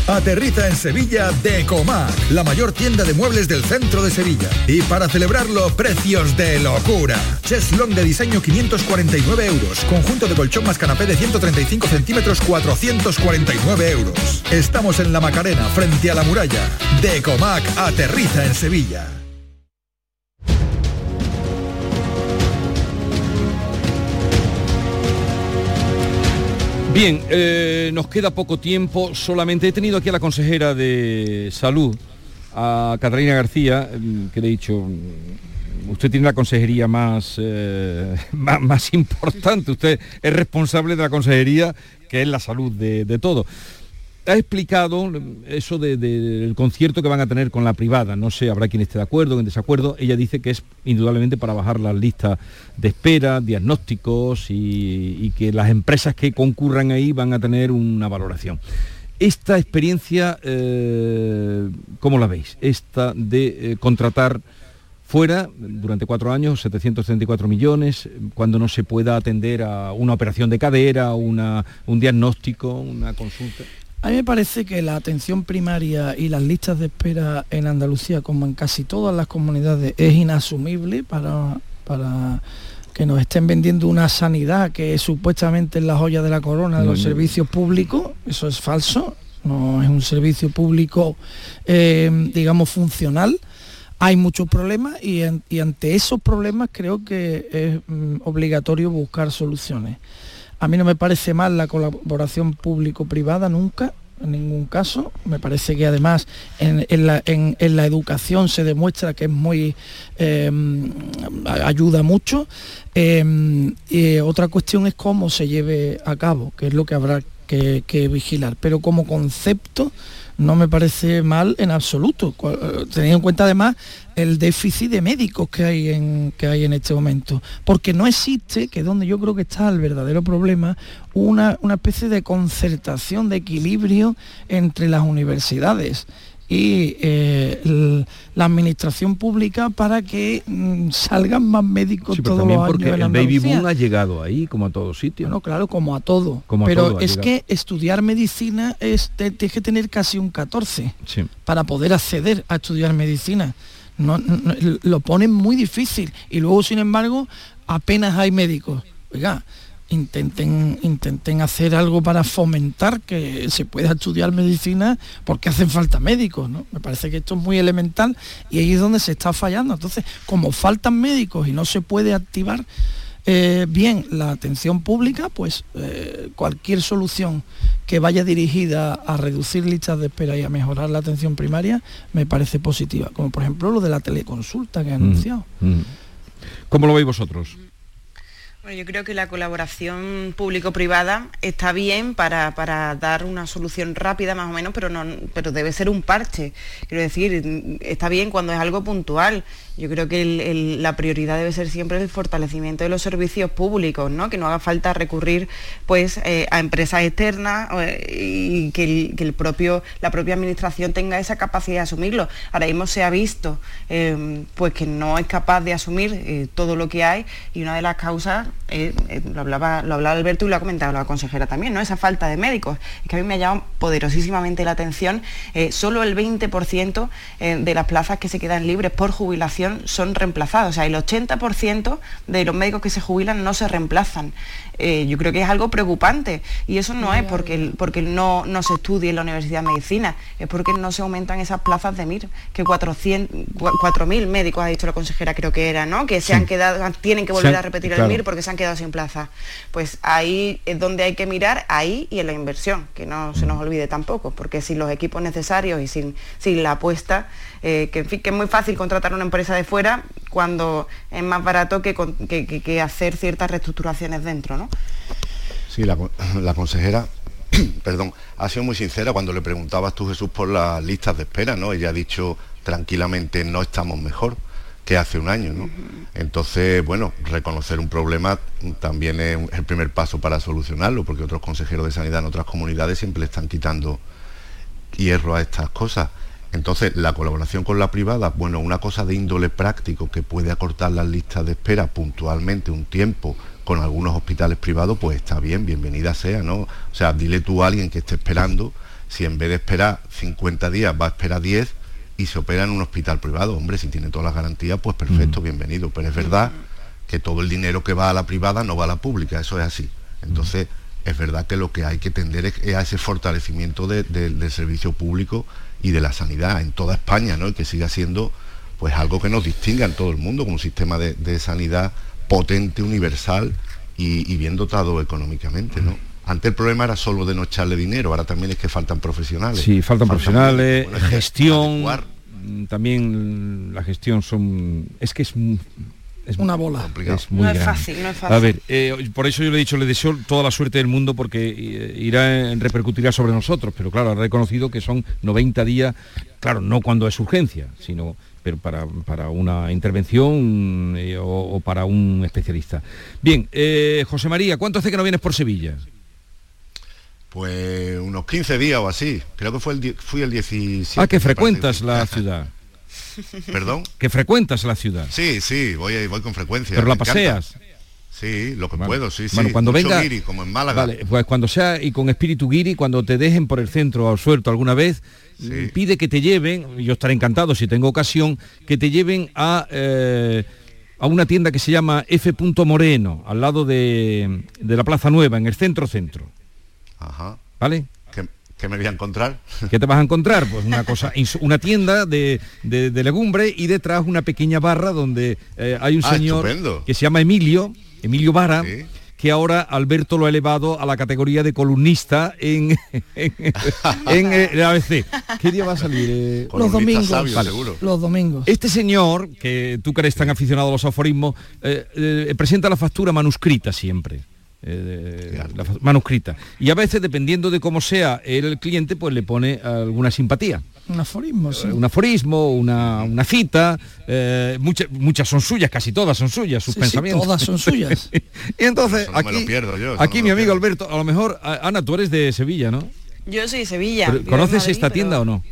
Aterriza en Sevilla Decomac, la mayor tienda de muebles del centro de Sevilla. Y para celebrarlo, precios de locura. Cheslong de diseño 549 euros. Conjunto de colchón más canapé de 135 centímetros 449 euros. Estamos en la Macarena, frente a la muralla. Decomac aterriza en Sevilla. Bien, eh, nos queda poco tiempo. Solamente he tenido aquí a la consejera de salud, a Catalina García, mm, que le he dicho, mm, usted tiene la consejería más, eh, más, más, importante, usted es responsable de la consejería, que es la salud de, de todo ha explicado eso del de, concierto que van a tener con la privada. No sé, habrá quien esté de acuerdo, en desacuerdo. Ella dice que es indudablemente para bajar las listas de espera, diagnósticos y, y que las empresas que concurran ahí van a tener una valoración. Esta experiencia, eh, ¿cómo la veis? Esta de eh, contratar fuera durante cuatro años 734 millones, cuando no se pueda atender a una operación de cadera, una, un diagnóstico, una consulta. A mí me parece que la atención primaria y las listas de espera en Andalucía, como en casi todas las comunidades, es inasumible para, para que nos estén vendiendo una sanidad que es supuestamente la joya de la corona de los no, servicios públicos. Eso es falso, no es un servicio público, eh, digamos, funcional. Hay muchos problemas y, en, y, ante esos problemas creo que es mm, obligatorio buscar soluciones. A mí no me parece mal la colaboración público-privada nunca, en ningún caso. Me parece que además en, la, educación se demuestra que es muy eh, ayuda mucho. Eh, y otra cuestión es cómo se lleve a cabo, que es lo que habrá que, que vigilar. Pero como concepto no me parece mal en absoluto, teniendo en cuenta además el déficit de médicos que hay en, que hay en este momento. Porque no existe, que es donde yo creo que está el verdadero problema, una, una especie de concertación, de equilibrio entre las universidades y eh, el, la administración pública para que mm, salgan más médicos sí, pero todos los años porque en el baby boom ha llegado ahí como a todos sitios no claro como a todo. Como a pero todo es que estudiar medicina es tienes que tener casi un 14 sí. para poder acceder a estudiar medicina. No, no, lo ponen muy difícil. Y luego sin embargo apenas hay médicos. Oiga intenten, intenten hacer algo para fomentar que se pueda estudiar medicina porque hacen falta médicos, ¿no? Me parece que esto es muy elemental y ahí es donde se está fallando. Entonces, como faltan médicos y no se puede activar eh, bien la atención pública, pues eh, cualquier solución que vaya dirigida a reducir listas de espera y a mejorar la atención primaria me parece positiva, como por ejemplo lo de la teleconsulta que anunciado. Mm, mm. ¿Cómo lo veis vosotros? Bueno, yo creo que la colaboración público-privada está bien para, para, dar una solución rápida más o menos, pero, no, pero debe ser un parche. Quiero decir, está bien cuando es algo puntual. Yo creo que la prioridad debe ser siempre el fortalecimiento de los servicios públicos, ¿no? Que no haga falta recurrir pues eh, a empresas externas eh, y que, el, propio, la propia administración tenga esa capacidad de asumirlo. Ahora mismo se ha visto eh, pues que no es capaz de asumir eh, todo lo que hay y una de las causas, lo, hablaba, Alberto y lo ha comentado la consejera también, ¿no? Esa falta de médicos. Es que a mí me ha llamado poderosísimamente la atención, solo el 20% eh, de las plazas que se quedan libres por jubilación son reemplazadas. O sea, el 80% de los médicos que se jubilan no se reemplazan. Eh, yo creo que es algo preocupante y eso no es porque, porque no, no se estudie en la Universidad de Medicina, es porque no se aumentan esas plazas de MIR, que 400, cua- 4.000 médicos, ha dicho la consejera, creo que era, ¿no? Que se Sí. han quedado, tienen que volver a repetir claro. el MIR porque se han quedado sin plaza. Pues ahí es donde hay que mirar, ahí y en la inversión, que no se nos olvide tampoco, porque sin los equipos necesarios y sin, sin la apuesta, eh, que en fin, que es muy fácil contratar una empresa de fuera cuando es más barato que, que- que- que hacer ciertas reestructuraciones dentro, ¿no? Sí, la, con- la consejera, perdón, ha sido muy sincera cuando le preguntabas tú, Jesús, por las listas de espera, ¿no? Ella ha dicho tranquilamente, no estamos mejor que hace un año, ¿no? Entonces, bueno, reconocer un problema también es el primer paso para solucionarlo, porque otros consejeros de sanidad en otras comunidades siempre le están quitando hierro a estas cosas. Entonces, la colaboración con la privada, bueno, una cosa de índole práctico que puede acortar las listas de espera puntualmente un tiempo con algunos hospitales privados, pues está bien, bienvenida sea, ¿no? O sea, dile tú a alguien que esté esperando, si en vez de esperar 50 días va a esperar 10 y se opera en un hospital privado, hombre, si tiene todas las garantías, pues perfecto, bienvenido. Pero es verdad que todo el dinero que va a la privada no va a la pública, eso es así. Entonces, es verdad que lo que hay que tender es, es a ese fortalecimiento de- de- del servicio público y de la sanidad en toda España, ¿no? Y que siga siendo pues algo que nos distinga en todo el mundo como un sistema de, de sanidad potente, universal y, y bien dotado económicamente, ¿no? Antes el problema era solo de no echarle dinero, ahora también es que faltan profesionales. Sí, faltan profesionales, gestión, adecuar. mm, también la gestión son... Es que es... es Una bola. Es muy No es fácil, no es fácil. A ver, eh, por eso yo le he dicho, le deseo toda la suerte del mundo porque eh, irá, en- repercutirá sobre nosotros, pero claro, ha reconocido que son 90 días, claro, no cuando es urgencia, sino pero para, para una intervención eh, o, o para un especialista. Bien, eh, José María, ¿cuánto hace que no vienes por Sevilla? Pues unos 15 días o así. Creo que fue el, fui el 17. Ah, que frecuentas la ciudad. ¿Perdón? Que frecuentas la ciudad. Sí, sí, voy, voy con frecuencia. Pero la encanta. paseas. Sí, lo que Vale. puedo, sí, sí. Bueno, cuando Mucho venga, guiri, como en Málaga. Vale, pues cuando sea y con espíritu guiri, cuando te dejen por el centro al suelto alguna vez, mm, pide que te lleven, yo estaré encantado si tengo ocasión, que te lleven a, eh, a una tienda que se llama F. Moreno, al lado de, de la Plaza Nueva, en el centro centro. Ajá. ¿Vale? ¿Qué, me voy a encontrar? ¿Qué te vas a encontrar? Pues una cosa, una tienda de, de- de legumbre y detrás una pequeña barra donde eh, hay un Ah, señor estupendo. que se llama Emilio, Emilio Vara, que ahora Alberto lo ha elevado a la categoría de columnista en, en, en, eh, el ABC. ¿Qué día va a salir? eh? Los domingos. Vale. Los domingos. Este señor, que tú que eres tan aficionado a los aforismos, eh, eh, presenta la factura manuscrita siempre. Eh, la manuscrita. Y a veces, dependiendo de cómo sea el cliente, pues le pone alguna simpatía. Un aforismo, sí. Eh, un aforismo, una, una cita, eh, muchas, muchas son suyas, casi todas son suyas, sus Sí, sí, pensamientos. todas son suyas. y entonces, no aquí, pierdo yo, aquí no mi amigo Alberto, a lo mejor, Ana, tú eres de Sevilla, ¿no? Yo soy de Sevilla. ¿Conoces Madrid, esta pero- tienda o no?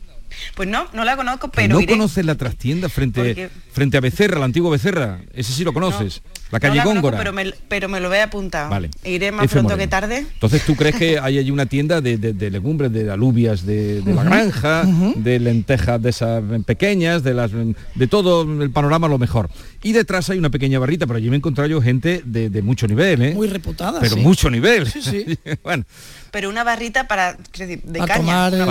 Pues no, no la conozco, pero no iré. conoces la trastienda frente, Porque- frente a Becerra, el antiguo Becerra. Ese sí lo conoces. la calle no la conozco, Góngora. pero me, pero me lo voy a apuntar. Vale. Iré más F. pronto Moreno. que tarde. Entonces, ¿tú crees que hay allí una tienda de, de- de legumbres, de alubias, de, de la granja, de lentejas de esas pequeñas, de las de todo el panorama lo mejor? Y detrás hay una pequeña barrita, pero allí me he encontrado yo gente de, de mucho nivel, ¿eh? Muy reputada. Pero sí. mucho nivel. Sí, sí. bueno, Pero una barrita para, decir, de a caña. tomar el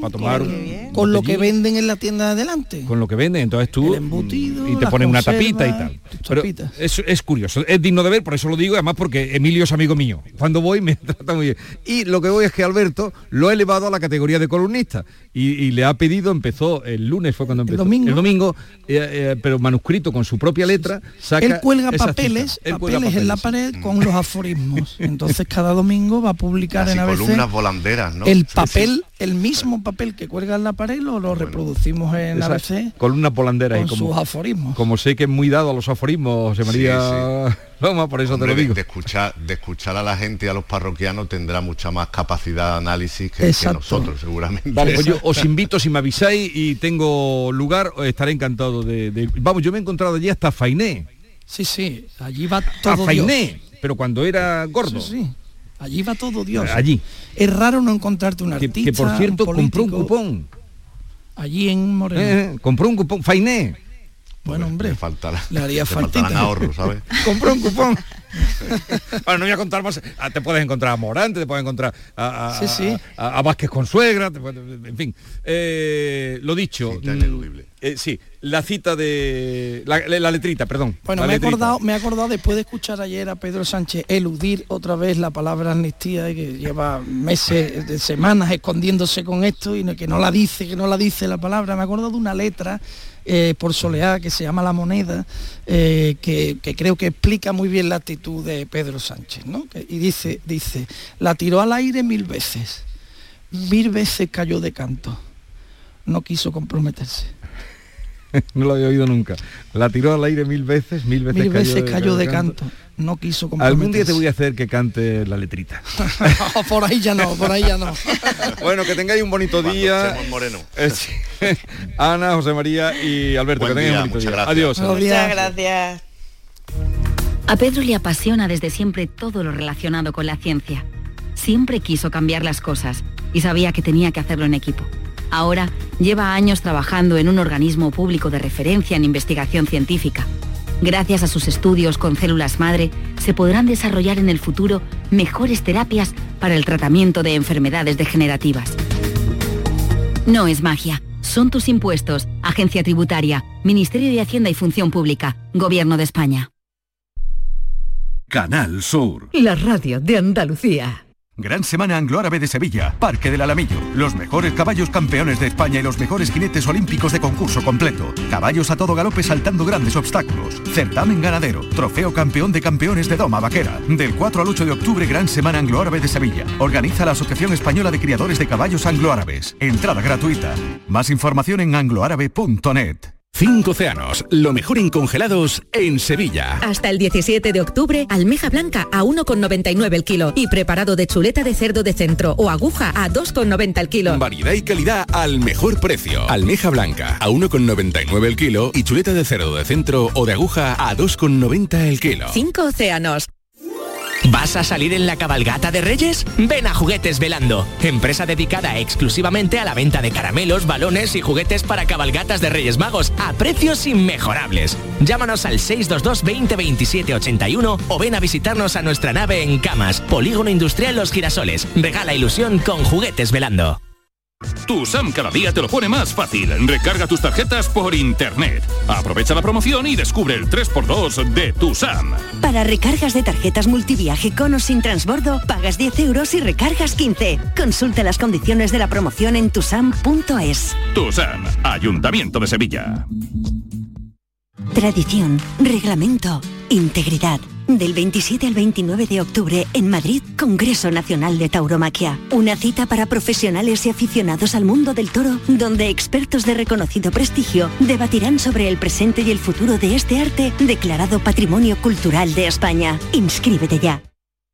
para tomar con, un con lo que venden en la tienda de adelante. con lo que venden, entonces tú embutido, y te ponen una tapita y tal. Pero es, es curioso, es digno de ver, por eso lo digo, además porque Emilio es amigo mío. Cuando voy me trata muy bien. Y lo que voy es que Alberto lo ha elevado a la categoría de columnista y, y le ha pedido, empezó el lunes fue cuando empezó, domingo. el domingo, eh, eh, pero manuscrito con su propia letra, saca Él cuelga papeles, cuelga papeles en la pared con los aforismos. Entonces cada domingo va a publicar Casi en ABC columnas volanderas, ¿no? el papel, sí. el mismo papel que cuelga en la pared lo, lo reproducimos en Esa ABC columna polandera y como, sus aforismos. como sé que es muy dado a los aforismos, José María Loma, por eso Hombre, te lo de- digo. De, escuchar, de escuchar a la gente y a los parroquianos tendrá mucha más capacidad de análisis que, nosotros, seguramente. Vale, pues yo os invito si me avisáis y tengo lugar, estaré encantado de, de- Vamos, yo me he encontrado allí hasta Fainé. Sí, sí, allí va A todo Fainé, Dios. pero cuando era gordo. Sí, sí. Allí va todo Dios. Allí. Es raro no encontrarte un artista. que, por cierto un compró un cupón. Allí en Moreno. Eh, compró un cupón. Fainé. Bueno, hombre, Le, faltará, le haría faltarán ahorros, ¿sabes? compró un cupón. bueno, no voy a contar más. Ah, Te puedes encontrar a Morante, te puedes encontrar a, a, Sí, sí. a- a Vázquez con suegra, te puedes- en fin. Eh, lo dicho. mm, eh, sí, la cita de. La, la letrita, perdón. Bueno, me he, acordado, me he acordado después de escuchar ayer a Pedro Sánchez eludir otra vez la palabra amnistía y que lleva meses, de semanas escondiéndose con esto y que no la dice, que no la dice la palabra. Me he acordado de una letra eh, por Soleá que se llama La Moneda, eh, que, que creo que explica muy bien la actitud de Pedro Sánchez, ¿no? Y dice, dice, la tiró al aire mil veces, mil veces cayó de canto, no quiso comprometerse. no lo había oído nunca. La tiró al aire mil veces, mil veces Mil cayó veces cayó de canto, no quiso comprometerse. Algún día te voy a hacer que cante la letrita. por ahí ya no, por ahí ya no. bueno, que tengáis un bonito día. moreno. Eh. Ana, José María y Alberto, Buen que tengáis día, un bonito muchas día. gracias. Adiós. Muchas gracias. A Pedro le apasiona desde siempre todo lo relacionado con la ciencia. Siempre quiso cambiar las cosas y sabía que tenía que hacerlo en equipo. Ahora lleva años trabajando en un organismo público de referencia en investigación científica. Gracias a sus estudios con células madre, se podrán desarrollar en el futuro mejores terapias para el tratamiento de enfermedades degenerativas. No es magia, son tus impuestos, Agencia Tributaria, Ministerio de Hacienda y Función Pública, Gobierno de España. Canal Sur. La radio de Andalucía. Gran Semana Anglo-Árabe de Sevilla, Parque del Alamillo. Los mejores caballos campeones de España y los mejores jinetes olímpicos de concurso completo. Caballos a todo galope saltando grandes obstáculos. Certamen ganadero. Trofeo campeón de campeones de Doma Vaquera. Del 4 al 8 de octubre, Gran Semana Anglo-Árabe de Sevilla. Organiza la Asociación Española de Criadores de Caballos Anglo-Árabes. Entrada gratuita. Más información en angloárabe.net. Cinco océanos, lo mejor en congelados en Sevilla. Hasta el 17 de octubre, almeja blanca a 1,99 el kilo y preparado de chuleta de cerdo de centro o aguja a 2,90 el kilo. Variedad y calidad al mejor precio. Almeja blanca a 1,99 el kilo y chuleta de cerdo de centro o de aguja a 2,90 el kilo. Cinco océanos. ¿Vas a salir en la cabalgata de Reyes? Ven a Juguetes Velando, empresa dedicada exclusivamente a la venta de caramelos, balones y juguetes para cabalgatas de Reyes Magos a precios inmejorables. Llámanos al 622 20 27 81 o ven a visitarnos a nuestra nave en Camas, Polígono Industrial Los Girasoles. Regala ilusión con Juguetes Velando. Tu SAM cada día te lo pone más fácil. Recarga tus tarjetas por internet. Aprovecha la promoción y descubre el 3x2 de tu SAM. Para recargas de tarjetas multiviaje con o sin transbordo, pagas 10 euros y recargas 15. Consulta las condiciones de la promoción en tusam.es. Tu SAM, Ayuntamiento de Sevilla. Tradición, reglamento, integridad. Del 27 al 29 de octubre en Madrid, Congreso Nacional de Tauromaquia. Una cita para profesionales y aficionados al mundo del toro, donde expertos de reconocido prestigio debatirán sobre el presente y el futuro de este arte declarado Patrimonio Cultural de España. Inscríbete ya.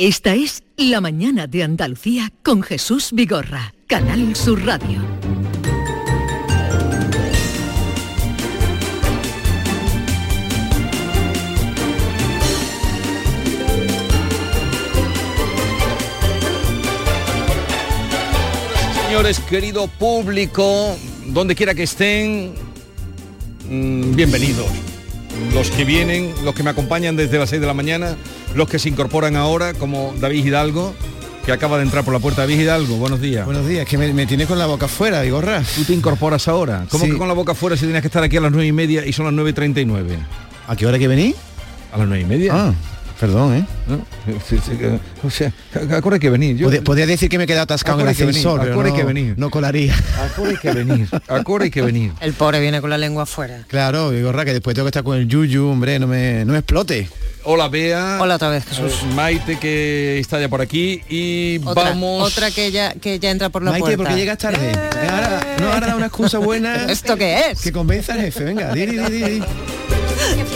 Esta es La mañana de Andalucía con Jesús Vigorra, Canal Sur Radio. Señores, querido público, donde quiera que estén, mm, bienvenidos. Los que vienen, los que me acompañan desde las 6 de la mañana, los que se incorporan ahora, como David Hidalgo, que acaba de entrar por la puerta de Hidalgo. Buenos días. Buenos días, que me, me tienes con la boca afuera, Vigorra. Tú te incorporas ahora. ¿Cómo Sí. que con la boca afuera si tienes que estar aquí a las nueve y media y son las 9.39? ¿A qué hora hay que venir? A las nueve y media. Ah, perdón, ¿eh? ¿No? Sí, sí, que- O sea, hay que venir. Yo, Podría, podría decir que me he quedado atascado en el hay que venir, ascensor, pero no, que venir. no colaría. hay que venir. Que venir. El pobre viene con la lengua afuera. Claro, Vigorra, que después tengo que estar con el yuyu, hombre, no me, no me explote. Hola Bea. Hola otra vez, Jesús. Eh, Maite que está ya por aquí y Otra, vamos. otra que ya que ya entra por la Maite, puerta. porque llegas tarde. Ahora, no, ahora da una excusa buena. ¿Esto qué es? Que convenza al jefe, venga, di, di, di, di.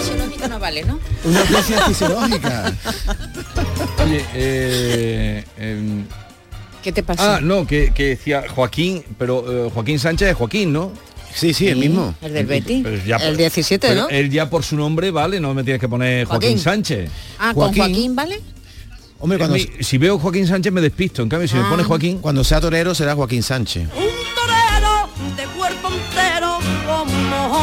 Fisiológica no vale, ¿no? Una fisiológica. Oye, eh, em, ¿Qué te pasa? ah, no, que, que decía Joaquín, pero eh, Joaquín Sánchez es Joaquín, ¿no? Sí, sí, el mismo. El del Betty. El 17, pero ¿no? Él ya por su nombre, vale, no me tienes que poner Joaquín, Joaquín. Sánchez. Ah, con Joaquín. Joaquín, ¿vale? Hombre, cuando, si veo Joaquín Sánchez me despisto, en cambio si me Ah. pone Joaquín, cuando sea torero será Joaquín Sánchez.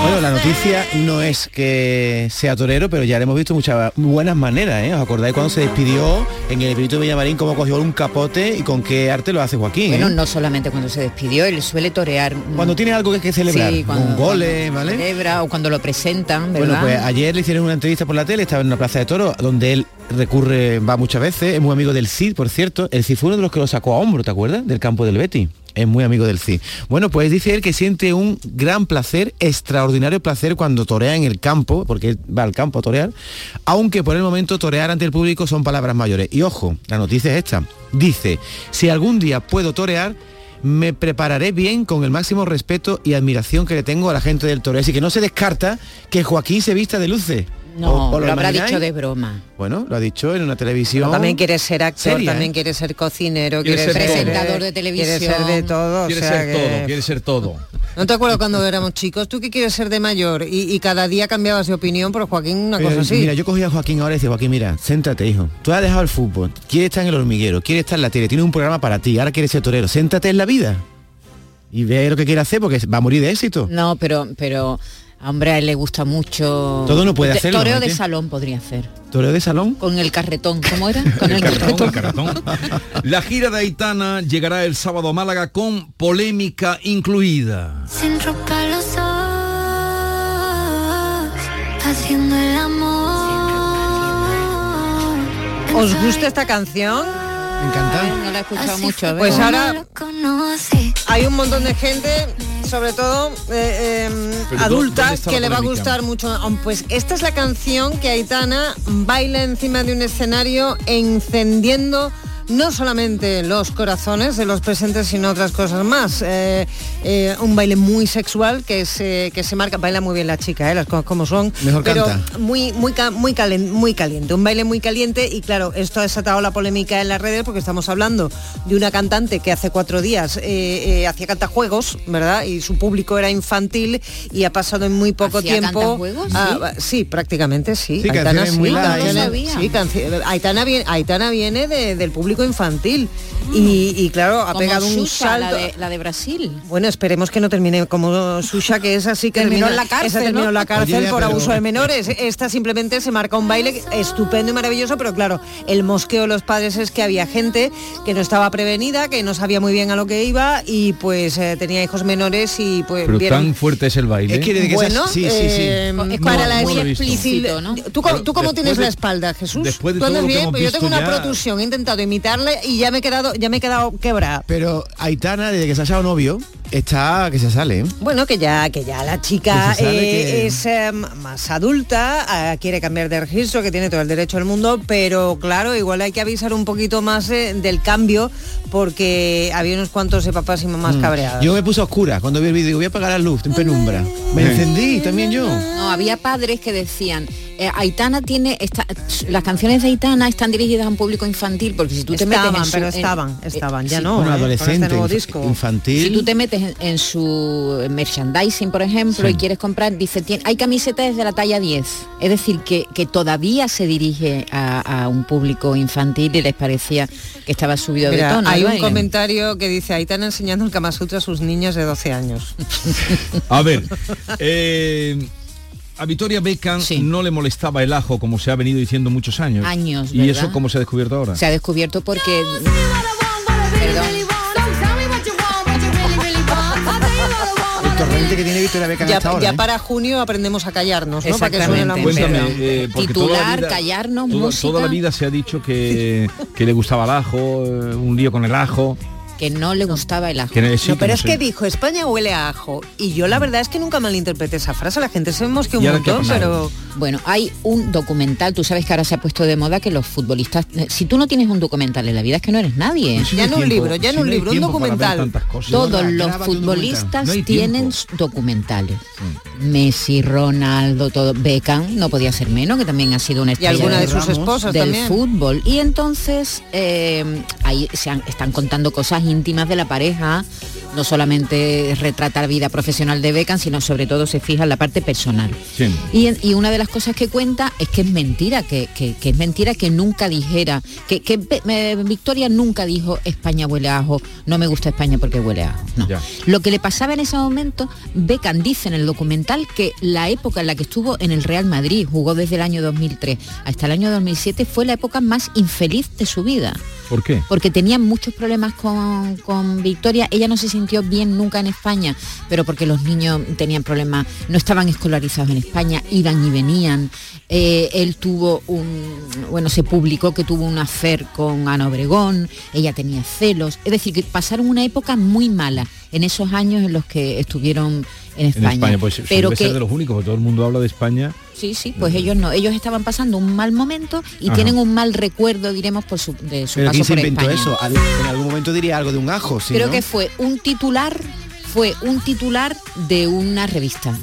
Bueno, la noticia no es que sea torero, pero ya le hemos visto muchas buenas maneras, ¿eh? ¿Os acordáis cuando se despidió en el Espíritu de Villamarín cómo cogió un capote y con qué arte lo hace Joaquín? Bueno, ¿eh? no solamente cuando se despidió, él suele torear. mm, Cuando tiene algo que, que celebrar, Sí, cuando, un gole, ¿vale? celebra o cuando lo presentan, ¿verdad? Bueno, pues ayer le hicieron una entrevista por la tele, estaba en una plaza de toros, donde él recurre, va muchas veces, es muy amigo del Cid, por cierto. El Cid fue uno de los que lo sacó a hombro, ¿te acuerdas? Del campo del Betty. Es muy amigo del Cid. Bueno, pues dice él que siente un gran placer, extraordinario placer cuando torea en el campo, porque va al campo a torear, aunque por el momento torear ante el público son palabras mayores. Y ojo, la noticia es esta. Dice, si algún día puedo torear, me prepararé bien con el máximo respeto y admiración que le tengo a la gente del toreo. Así que no se descarta que Joaquín se vista de luces. No, ¿O- o lo, habrá dicho de broma. Bueno, lo ha dicho en una televisión. También quiere ser actor, seria, también ¿eh? quiere ser cocinero, Quiere quiere, ser ser presentador de televisión. Quiere ser de todo. o quiere sea ser que- todo, quiere ser todo. ¿No te acuerdas cuando éramos chicos? ¿Tú qué quieres ser de mayor? Y, y cada día cambiabas de opinión, pero Joaquín una Pero, cosa así. Mira, yo cogí a Joaquín ahora y decía, Joaquín, mira, céntrate, hijo. Tú has dejado el fútbol, quieres estar en el hormiguero, quieres estar en la tele, tienes un programa para ti, ahora quieres ser torero. Céntrate en la vida. Y ve lo que quiere hacer porque va a morir de éxito. No, pero, pero hombre, a él le gusta mucho. Todo no puede hacerlo, Toreo de salón podría hacer. Torero de salón. Con el carretón, ¿cómo era? Con el, carretón, carretón. el carretón. La gira de Aitana llegará el sábado a Málaga con polémica incluida. Sin ropa los ojos, haciendo el amor. ¿Os gusta esta canción? Me encanta. No la he escuchado Así mucho. Pues ahora-. Hay un montón de gente, sobre todo eh, eh, Pero, adulta, ¿dónde está la que le va a gustar mucho. Pues esta es la canción que Aitana baila encima de un escenario encendiendo no solamente los corazones de los presentes, sino otras cosas más. Eh, eh, un baile muy sexual que se, que se marca, baila muy bien la chica, eh, las cosas como son, Mejor pero canta. muy, muy, muy, calen- muy caliente, un baile muy caliente y claro, esto ha desatado la polémica en las redes porque estamos hablando de una cantante que hace cuatro días eh, eh, hacía cantajuegos, ¿verdad? Y su público era infantil y ha pasado en muy poco ¿Hacía tiempo. cantajuegos? Ah, sí, prácticamente sí. Sí, Aitana sí, canciones- No sabía. sí, canci- Aitana viene, Aitana viene de- del público infantil y, y claro, ha Como pegado un salto. La de, la de Brasil. Bueno, esperemos que no termine como Susha, que es así que Terminó en la cárcel, esa terminó ¿no? en la cárcel Oye, por pero- abuso de menores. Esta simplemente se marca un baile estupendo y maravilloso, pero claro, el mosqueo de los padres es que había gente que no estaba prevenida, que no sabía muy bien a lo que iba y pues eh, tenía hijos menores y pues Pero vieron tan fuerte es el baile. Es que bueno, sí, sí, sí. eh, Es para la no explícito, ¿no? ¿Tú, cómo- tú cómo tienes de- la espalda, Jesús? después de ¿Tú todo andas bien? hemos Pues yo tengo una ya- protusión, he intentado y ya me he quedado, ya me he quedado quebrada. Pero Aitana, desde que se ha echado novio, está que se sale. ¿eh? Bueno, que ya, que ya la chica eh, que- es eh, más adulta, eh, quiere cambiar de registro, que tiene todo el derecho del mundo, pero claro, igual hay que avisar un poquito más del cambio, porque había unos cuantos de papás y mamás cabreados. Mm. Yo me puse a oscura cuando vi el vídeo, digo, voy a apagar la luz en penumbra. Me encendí también yo. No, había padres que decían, eh, Aitana tiene, esta- las canciones de Aitana están dirigidas a un público infantil, porque si tú te metes en su- pero en- estaban, eh, estaban, ya sí. no. Bueno, eh, adolescente, este nuevo disco. infantil. Si tú te metes en, en su merchandising, por ejemplo, y quieres comprar, dice, "Tien- hay camisetas desde la talla 10. Es decir, que, que todavía se dirige a, a un público infantil y les parecía que estaba subido Mira, de tono. Hay un comentario que dice, ahí están enseñando el Kama Sutra a sus niños de 12 años. A ver, eh, a Victoria Beckham Sí. no le molestaba el ajo como se ha venido diciendo muchos años. Años, ¿Y eso cómo se ha descubierto ahora? Se ha descubierto porque El torrente que tiene Victoria Beckham Ya, hasta ahora, ya ¿eh? para junio aprendemos a callarnos, ¿no? Para que suene la música. Cuéntame, eh, Titular, vida- callarnos, toda, música. toda la vida se ha dicho que, que le gustaba el ajo, eh, un lío con el ajo. Que no le gustaba el ajo. Sí, No, pero no es sé. que dijo España huele a ajo y yo la verdad es que nunca malinterpreté esa frase, la gente se que un ¿Y ahora qué ha montón, pero Bueno, hay un documental, tú sabes que ahora se ha puesto de moda que los futbolistas, eh, si tú no tienes un documental en la vida es que no eres nadie. Ya no un libro, ya no un libro, un documental. Todos los futbolistas tienen documentales. Messi, Ronaldo, todo, Beckham, no podía ser menos, que también ha sido una estrella alguna de sus Ramos, esposas del también. fútbol. Y entonces eh, ahí se han- están contando cosas íntimas de la pareja, no solamente retrata la vida profesional de Beckham, sino sobre todo se fija en la parte personal. Y, una de las cosas que cuenta es que es mentira, que, que- que es mentira que nunca dijera, que, que eh, Victoria nunca dijo España huele a ajo, no me gusta España porque huele a ajo. No. Lo que le pasaba en ese momento, Beckham dice en el documental que la época en la que estuvo en el Real Madrid, jugó desde el año 2003 hasta el año 2007, fue la época más infeliz de su vida ¿Por qué? porque tenía muchos problemas con, con Victoria. Ella no se sintió bien nunca en España, pero porque los niños tenían problemas, no estaban escolarizados en España, iban y venían. Eh, él tuvo un, bueno, se publicó que tuvo un affair con Ana Obregón, ella tenía celos, es decir, que pasaron una época muy mala en esos años en los que estuvieron en En España. Pues pero que ser de los únicos, porque todo el mundo habla de España. Sí, sí, pues ellos no, ellos estaban pasando un mal momento y Ajá. tienen un mal recuerdo, diremos, por su, de su Pero paso ¿quién se por inventó España. eso? Al- En algún momento diría algo de un ajo, ¿sí, Creo no? que fue un titular, fue un titular de una revista.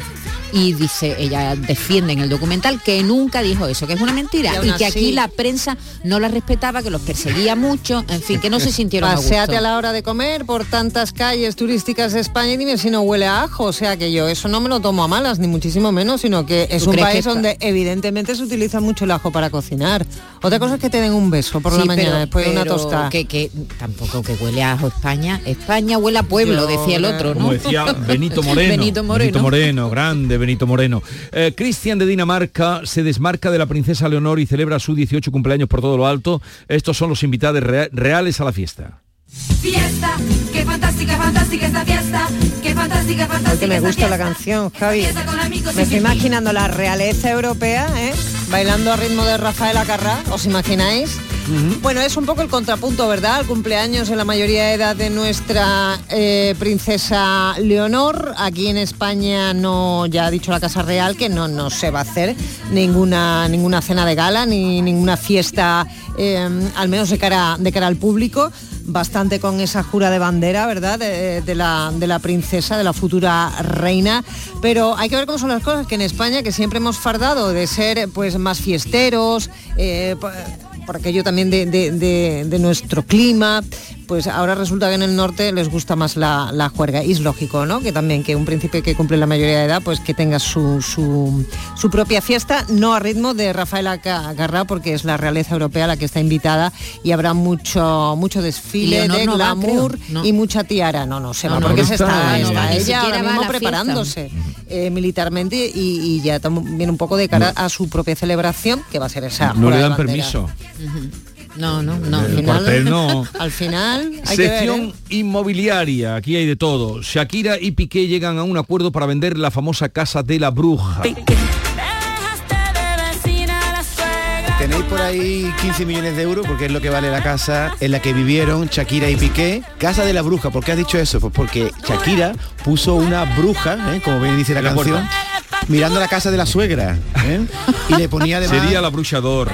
Y dice, ella defiende en el documental que nunca dijo eso, que es una mentira. Y que así- aquí la prensa no la respetaba, que los perseguía mucho, en fin, que no se sintieron a Paseate gusto. a la hora de comer por tantas calles turísticas de España y dime si no huele a ajo. O sea que yo eso no me lo tomo a malas, ni muchísimo menos, sino que es ¿Tú un país donde evidentemente se utiliza mucho el ajo para cocinar. Otra cosa es que te den un beso por la mañana pero- después de una tostada. Que, que tampoco que huele a ajo España. España huele a pueblo, Yo decía el otro, ¿no? Como decía Benito Moreno. Benito Moreno. Moreno, grande Benito Moreno. Eh, Cristian de Dinamarca se desmarca de la princesa Leonor y celebra su 18 cumpleaños por todo lo alto. Estos son los invitados rea- reales a la fiesta. Fiesta, qué fantástica, fantástica esta fiesta, qué fantástica, fantástica que me gusta la canción, Javi. Fiesta con amigos Me estoy imaginando la realeza europea, ¿eh? bailando a ritmo de Rafael Acarrá, ¿os imagináis? Bueno, es un poco el contrapunto, ¿verdad? El cumpleaños en la mayoría de edad de nuestra eh, princesa Leonor. Aquí en España no, ya ha dicho la Casa Real que no, no se va a hacer ninguna, ninguna cena de gala ni ninguna fiesta, eh, al menos de cara, de cara al público. Bastante con esa jura de bandera, ¿verdad? De, la, de la princesa, de la futura reina. Pero hay que ver cómo son las cosas, que en España, que siempre hemos fardado de ser pues más fiesteros, eh, po- por aquello también de nuestro clima, pues ahora resulta que en el norte les gusta más la, la juerga. Y es lógico, ¿no? Que también que un príncipe que cumple la mayoría de edad, pues que tenga su, su, su propia fiesta, no a ritmo de Rafael Acarrá, porque es la realeza europea la que está invitada y habrá mucho, mucho desfile Leonor de no glamour no. y mucha tiara. No, no, se va, no, porque no se está, ella ahora mismo preparándose eh, militarmente y, y ya también un poco de cara a su propia celebración, que va a ser esa. No le dan bandera. permiso. No, no, no. El cuartel no. Al final hay que ver, Sección ¿eh? inmobiliaria, aquí hay de todo. Shakira y Piqué llegan a un acuerdo para vender la famosa casa de la bruja. Tenéis por ahí 15 millones de euros, porque es lo que vale la casa en la que vivieron Shakira y Piqué. Casa de la bruja, ¿por qué has dicho eso? Pues porque Shakira puso una bruja, ¿eh? como bien dice la, la canción, mirando la casa de la suegra. ¿eh? Y le ponía además... Sería la bruchador.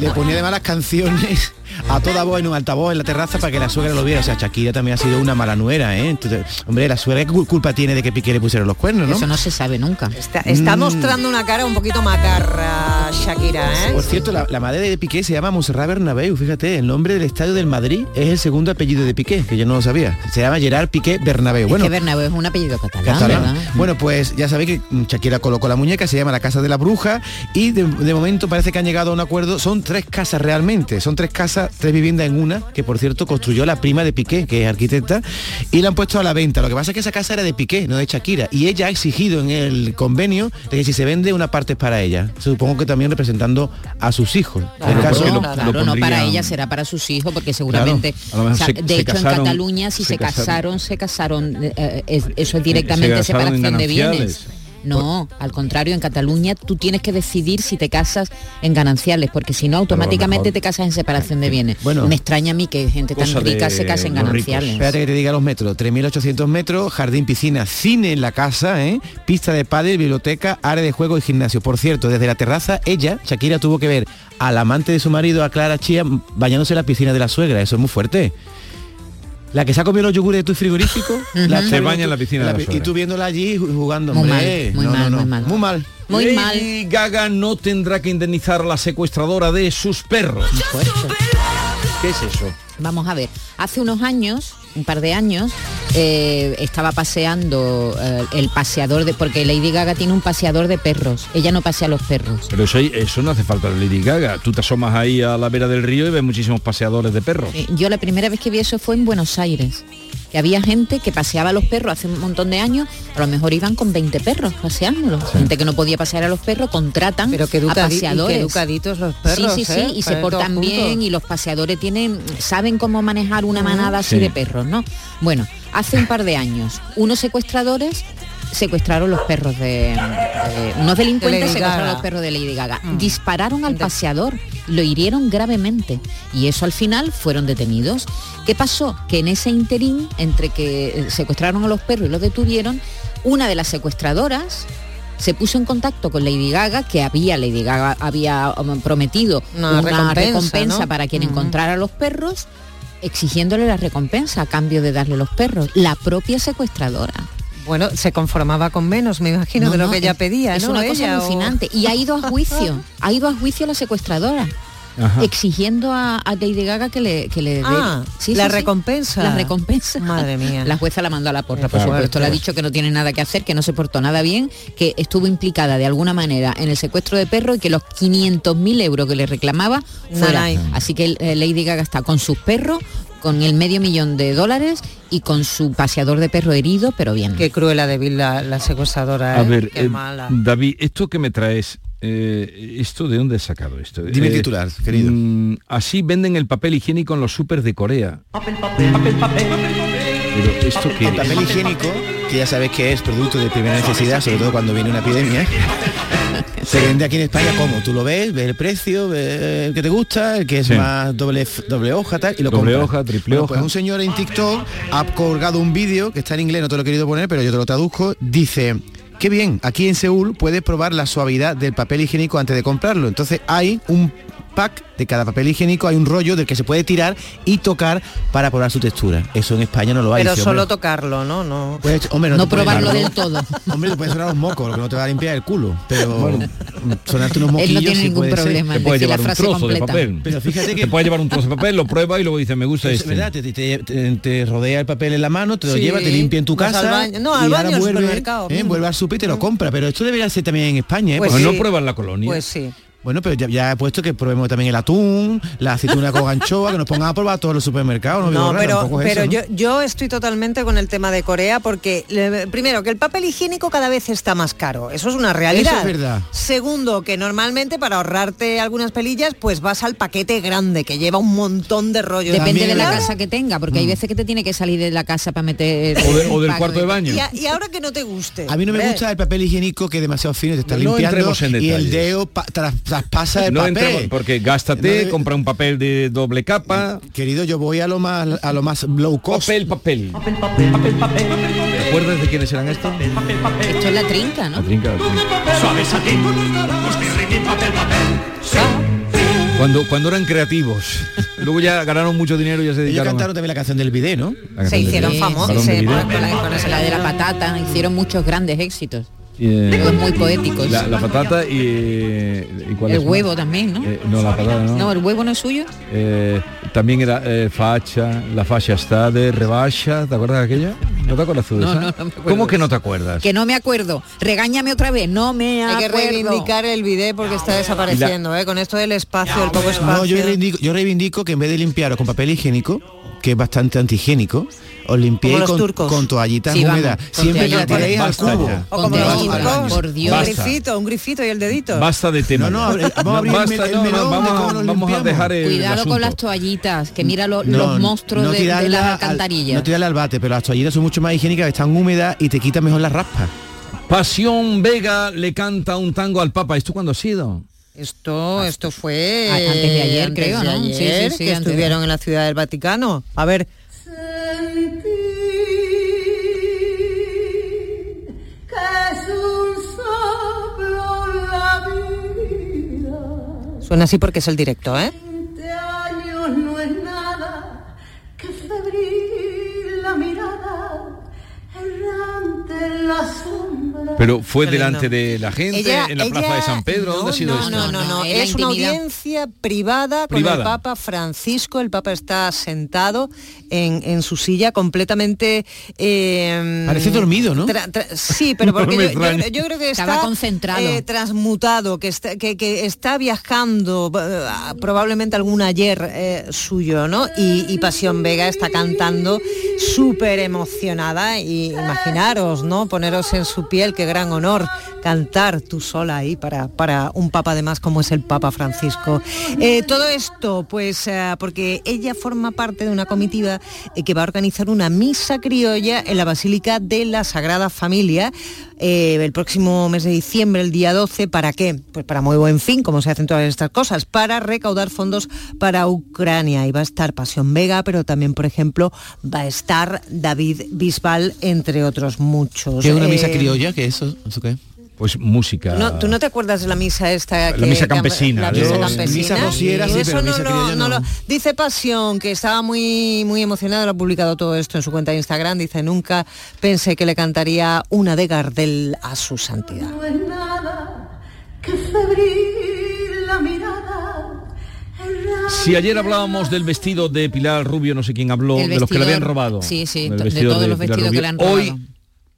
Le ponía además las canciones a toda voz en un altavoz en la terraza para que la suegra lo viera. O sea, Shakira también ha sido una mala nuera, ¿eh? Entonces, hombre, la suegra ¿qué cul- culpa tiene de que Piqué le pusieron los cuernos, no? Eso no se sabe nunca. Está, está Mm. mostrando una cara un poquito macarra Shakira, ¿eh? Por cierto, la, la madre de Piqué se llama Montserrat Bernabéu, fíjate, el nombre del estadio del Madrid es el segundo apellido de Piqué, que yo no lo sabía. Se llama Gerard Piqué Bernabéu. Es Bueno, que Bernabéu es un apellido catalán, catalán. ¿verdad? Bueno, pues ya sabéis que Shakira colocó la muñeca, se llama la Casa de la Bruja y de, de momento parece que han llegado a un acuerdo. Son tres casas realmente, son tres casas tres viviendas en una, que por cierto construyó la prima de Piqué, que es arquitecta, y la han puesto a la venta. Lo que pasa es que esa casa era de Piqué, no de Shakira, y ella ha exigido en el convenio de que si se vende una parte es para ella. Supongo que también representando a sus hijos. Claro, El caso- porque claro, no para ella, será para sus hijos, porque seguramente, o sea, se- de se hecho casaron- en Cataluña si se se, casaron, casaron. se casaron, eh, es- eso es directamente Se casaron en separación de bienes. No, al contrario, en Cataluña tú tienes que decidir si te casas en gananciales, porque si no automáticamente te casas en separación de bienes. Bueno. Me extraña a mí que gente tan rica se case en gananciales. Espérate que te diga los metros. 3.800 metros, jardín, piscina, cine en la casa, ¿eh? pista de pádel, biblioteca, área de juego y gimnasio. Por cierto, desde la terraza, ella, Shakira, tuvo que ver al amante de su marido, a Clara Chía, bañándose en la piscina de la suegra. Eso es muy fuerte. La que se ha comido los yogures de tu frigorífico, la- Se baña en la piscina de la. Y tú viéndola allí ju- jugando. Muy hombre. mal, muy No, mal, no, no. muy mal. Muy mal. Muy Lady Gaga no tendrá que indemnizar a la secuestradora de sus perros. ¿Qué es eso? Vamos a ver, hace unos años, un par de años, eh, estaba paseando eh, el paseador de, porque Lady Gaga tiene un paseador de perros. Ella no pasea los perros. Pero eso, eso no hace falta de Lady Gaga. Tú te asomas ahí a la vera del río y ves muchísimos paseadores de perros. Yo la primera vez que vi eso fue en Buenos Aires. Que había gente que paseaba a los perros hace un montón de años, a lo mejor iban con 20 perros paseándolos. Gente que no podía pasear a los perros contratan Pero qué a educadi- paseadores. educaditos los perros, Sí, sí, ¿eh? sí, y se portan bien y los paseadores tienen saben cómo manejar una manada así Sí. de perros, ¿no? Bueno, hace un par de años, unos secuestradores secuestraron los perros de, unos delincuentes Lady secuestraron Gaga. los perros de Lady Gaga Mm. dispararon al paseador lo hirieron gravemente y eso al final fueron detenidos ¿qué pasó? que en ese interín entre que eh, secuestraron a los perros y los detuvieron una de las secuestradoras se puso en contacto con Lady Gaga, que había Lady Gaga había um, prometido Una una, recompensa, recompensa, ¿no? para quien Ujú. encontrara a los perros, exigiéndole la recompensa a cambio de darle los perros. La propia secuestradora. Bueno, se conformaba con menos, me imagino, No, de lo no, que ella es- pedía, Es ¿no? una cosa Ella o- alucinante. Y ha ido a juicio. ha ido a juicio la secuestradora. Ajá. Exigiendo a, a Lady Gaga que le, que le dé Ah, la recompensa. La recompensa. Madre mía. La jueza la mandó a la porra, por supuesto. fuerte. Le ha dicho que no tiene nada que hacer, que no se portó nada bien, que estuvo implicada de alguna manera en el secuestro de perro y que los 500.000 euros que le reclamaba fuera. Así que eh, Lady Gaga está con sus perros, con el medio millón de dólares y con su paseador de perro herido, pero bien. Qué cruel la, la secuestradora. A ¿eh? ver, Qué eh, mala. David, esto que me traes, eh, ¿esto de dónde has sacado esto? Dime el Eh, titular, querido. mm, así venden el papel higiénico en los supers de Corea. Pero esto que El papel higiénico, que ya sabes que es producto de primera necesidad, sobre todo cuando viene una epidemia, se vende aquí en España como tú lo ves, ves el precio, ves el que te gusta, el que es Sí. más doble, doble hoja, tal, y lo Doble compras. hoja, triple Bueno, hoja. Pues un señor en TikTok ha colgado un vídeo que está en inglés, no te lo he querido poner, pero yo te lo traduzco, dice... Qué bien, aquí en Seúl puedes probar la suavidad del papel higiénico antes de comprarlo. Entonces hay un pack de cada papel higiénico, hay un rollo del que se puede tirar y tocar para probar su textura. Eso en España no lo hay. Pero solo tocarlo, ¿no? No. Pues, hombre, no, puedes probarlo del todo. Hombre, te puede sonar los mocos, lo que no te va a limpiar el culo. Pero sonarte unos Él no moquillos tiene sí ningún puede ser. problema te en puede decir la llevar un trozo de papel. Pero fíjate que- te puede llevar un trozo de papel, lo prueba y luego dice, me gusta Es este. verdad, te, te- te- te rodea el papel en la mano, te lo Sí, lleva, te limpia en tu vas casa. al baño. No, al y baño, ahora vuelve, supermercado ¿eh? vuelve al súper y te lo compra. Pero esto debería ser también en España. ¿eh? Pues Porque- Pues sí. no prueban la colonia. Pues sí. Bueno, pero ya, ya he puesto que probemos también el atún, la aceituna con anchoa, que nos pongan a probar todos los supermercados. No, No, pero, pero eso, ¿no? yo, yo estoy totalmente con el tema de Corea porque, le- primero, que el papel higiénico cada vez está más caro. Eso es una realidad. Eso es verdad. Segundo, que normalmente para ahorrarte algunas pelillas, pues vas al paquete grande que lleva un montón de rollo. Depende de la casa que tenga, porque hay veces que te tiene que salir de la casa para meter... O, de- o del cuarto de baño. Y, a- y ahora que no te guste. A mí no me gusta el papel higiénico que es demasiado fino y te está No limpiando entremos en y el dedo pa- tras- traspasa el No papel. porque gástate, No, compra un papel de doble capa. Querido, yo voy a lo más a lo más low cost. Papel, papel. ¿Te acuerdas de quiénes eran estos? Esto es la trinca, ¿no? La trinca, la trinca. Suave satín, estirritín, papel, papel. Cuando, cuando eran creativos. Luego ya ganaron mucho dinero y ya se Ellos dedicaron a- cantaron también la canción del video, ¿no? Se hicieron famosos. Con la de la patata, hicieron muchos grandes éxitos. Eh, Todos muy poéticos. La, la patata y, ¿y cuál El es huevo más? también, ¿no? Eh, no, la patata no. No, el huevo no es suyo. Eh, también era eh, facha, la facha está de rebaja, ¿te acuerdas de aquella? ¿No te acuerdas tú de No, esa? no, no me acuerdo ¿Cómo de que no te acuerdas? Que no me acuerdo. Regáñame otra vez. No me Hay que acuerdo. reivindicar el bidet porque está desapareciendo, ¿eh? Con esto del espacio, el poco espacio. No, yo reivindico, yo reivindico que en vez de limpiaros con papel higiénico, que es bastante antihigiénico, os limpiéis con, toallitas Sí, vamos, húmedas. con Siempre que la toallitas. tiréis al Basta cubo. ya. O como los Basta. turcos, Por Dios. un grifito, un grifito y el dedito. Basta de tema. No, no, vamos a abrir el melón vamos, a- vamos dejar el Cuidado con las toallitas, que mira lo- No, los monstruos no de, de las al- alcantarillas. No tirarle al bate, pero las toallitas son mucho más higiénicas, están húmedas y te quitan mejor las raspas. Pasión Vega le canta un tango al Papa. ¿Esto cuándo ha sido? Esto, esto fue antes de ayer, antes creo, de ¿no? Sí, ayer, sí, sí, que de- estuvieron en la ciudad del Vaticano. A ver, suena así porque es el directo, ¿eh? Pero fue delante de la gente, Ella- en la ella- plaza de San Pedro. ¿Dónde no, ha sido no, esto? No, no, no, es una intimidad. Audiencia privada, con el Papa Francisco. El Papa está sentado en, en su silla completamente... eh, Parece dormido, ¿no? tra- tra- sí, pero porque yo, yo- extraña. yo creo que Estaba está concentrado. eh, transmutado, que está, que, que está viajando, eh, probablemente algún ayer eh, suyo, ¿no? Y, y Pasión Vega está cantando súper emocionada y imaginaros, ¿no? Poneros en su piel, qué gran honor cantar tú sola ahí para, para un papa además como es el Papa Francisco. Eh, todo esto, pues, eh, porque ella forma parte de una comitiva eh, que va a organizar una misa criolla en la Basílica de la Sagrada Familia el próximo mes de diciembre, el día 12, ¿para qué? Pues para muy buen fin, como se hacen todas estas cosas, para recaudar fondos para Ucrania. Y va a estar Pasión Vega, pero también, por ejemplo, va a estar David Bisbal, entre otros muchos. ¿Qué es una misa criolla? ¿Qué es eso? ¿Eso qué? Pues música. no, ¿Tú no te acuerdas de la misa esta? La misa campesina, La misa campesina. misa rociera, Y sí, eso pero no misa no no. lo- Dice Pasión, que estaba muy, muy emocionado, lo ha publicado todo esto en su cuenta de Instagram. Dice, nunca pensé que le cantaría una de Gardel a su santidad. No es nada, que febril la mirada, Si ayer hablábamos del vestido de Pilar Rubio, no sé quién habló, de los que le habían robado. sí, sí, de todos los vestidos que le han robado. Hoy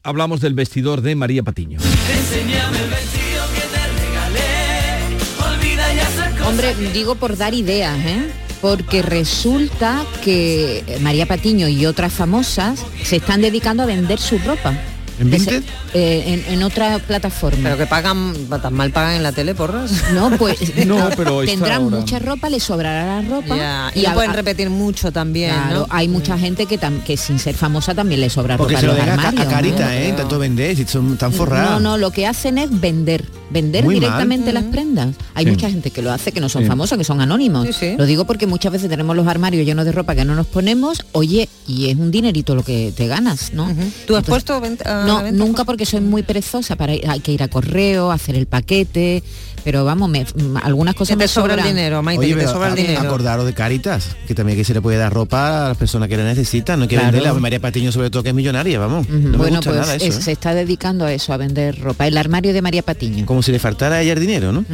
hablamos del vestidor de María Patiño. Enséñame el vestido que te regalé. Olvida ya esas cosas. Hombre, digo por dar ideas, ¿eh? Porque resulta que María Patiño y otras famosas se están dedicando a vender su ropa. ¿En Vinted? eh, en, en otra plataforma. Pero que pagan, tan mal pagan en la tele, porras. No, pues No, pero tendrán ahora. mucha ropa, les sobrará la ropa. Y, no a- pueden a- repetir mucho también, Claro, ¿no? hay mucha gente que, tam- que sin ser famosa también le sobra Porque ropa se lo los armarios. a carita, ¿no? ¿eh? Tanto vender, si son tan No, forradas. no, lo que hacen es vender, vender Muy directamente mal. las prendas. Hay Sí. mucha gente que lo hace, que no son Sí. famosos, que son anónimos. Sí, sí. Lo digo porque muchas veces tenemos los armarios llenos de ropa que no nos ponemos, oye, y es un dinerito lo que te ganas, ¿no? ¿Tú has Entonces- puesto venta- a la No, nunca porque soy muy perezosa, para ir- hay que ir a correo, hacer el paquete, pero vamos, me- algunas Que cosas te me sobra el dinero, Maite, Oye, que te pero sobra el a- dinero. acordaros de Caritas, que también que se le puede dar ropa a las personas que la necesitan, no hay que Claro. venderla. María Patiño sobre todo que es millonaria, vamos. No me bueno, gusta pues nada eso. es- ¿eh? se está dedicando a eso, a vender ropa. El armario de María Patiño. Como si le faltara a ella el dinero, ¿no?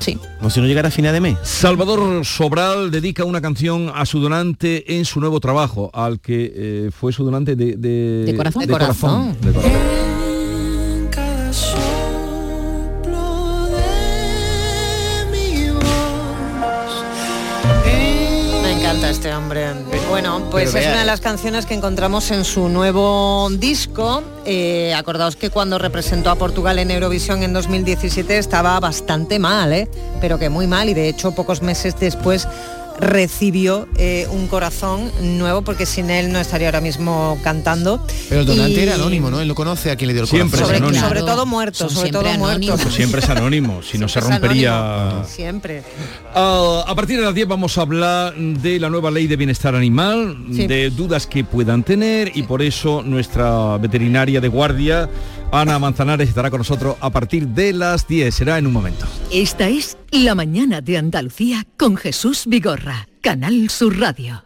Sí. Como si no llegara a final de mes. Salvador Sobral dedica una canción a su donante en su nuevo trabajo, al que eh, fue su donante de, de, De corazón. de corazón. de corazón. En este hombre. Bueno, pues Pero es vea- una de las canciones que encontramos en su nuevo disco. Eh, acordaos que cuando representó a Portugal en Eurovisión en 2017 estaba bastante mal, ¿eh? pero que muy mal y de hecho pocos meses después recibió eh, un corazón nuevo porque sin él no estaría ahora mismo cantando. Pero el donante Y- era anónimo, ¿no? Él no conoce a quién le dio el Siempre corazón. es Sobre, anónimo. sobre todo muertos, son sobre todo anónimos. Pues siempre es anónimo, si no se rompería... anónimo, Siempre. Ah, a partir de las 10 vamos a hablar de la nueva ley de bienestar animal, Sí. de dudas que puedan tener y por eso nuestra veterinaria de guardia, Ana Manzanares, estará con nosotros a partir de las 10. Será en un momento. Esta es La mañana de Andalucía con Jesús Vigorra, Canal Sur Radio.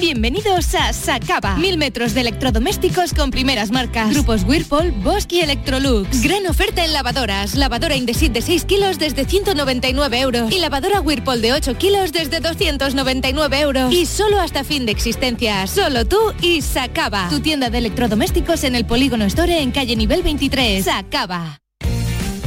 Bienvenidos a Sacaba. Mil metros de electrodomésticos con primeras marcas. Grupos Whirlpool, Bosch y Electrolux. Gran oferta en lavadoras. Lavadora Indesit de 6 kilos desde 199 euros. Y lavadora Whirlpool de 8 kilos desde 299 euros. Y solo hasta fin de existencia. Solo tú y Sacaba. Tu tienda de electrodomésticos en el Polígono Store en calle nivel 23. Sacaba.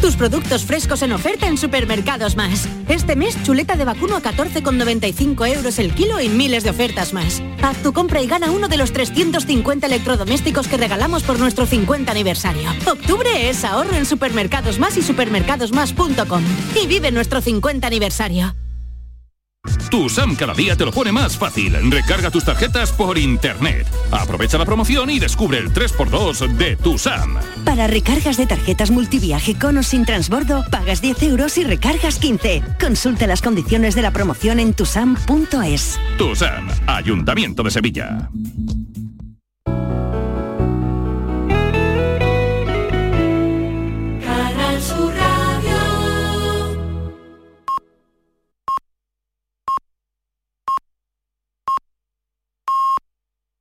Tus productos frescos en oferta en Supermercados Más. Este mes, chuleta de vacuno a 14,95 euros el kilo y miles de ofertas más. Haz tu compra y gana uno de los 350 electrodomésticos que regalamos por nuestro 50 aniversario. Octubre es ahorro en Supermercados Más y supermercadosmás.com. Y vive nuestro 50 aniversario. Tu SAM cada día te lo pone más fácil. Recarga tus tarjetas por internet. Aprovecha la promoción y descubre el 3x2 de tu SAM. Para recargas de tarjetas multiviaje con o sin transbordo, pagas 10 euros y recargas 15. Consulta las condiciones de la promoción en tusam.es. Tu SAM, Ayuntamiento de Sevilla.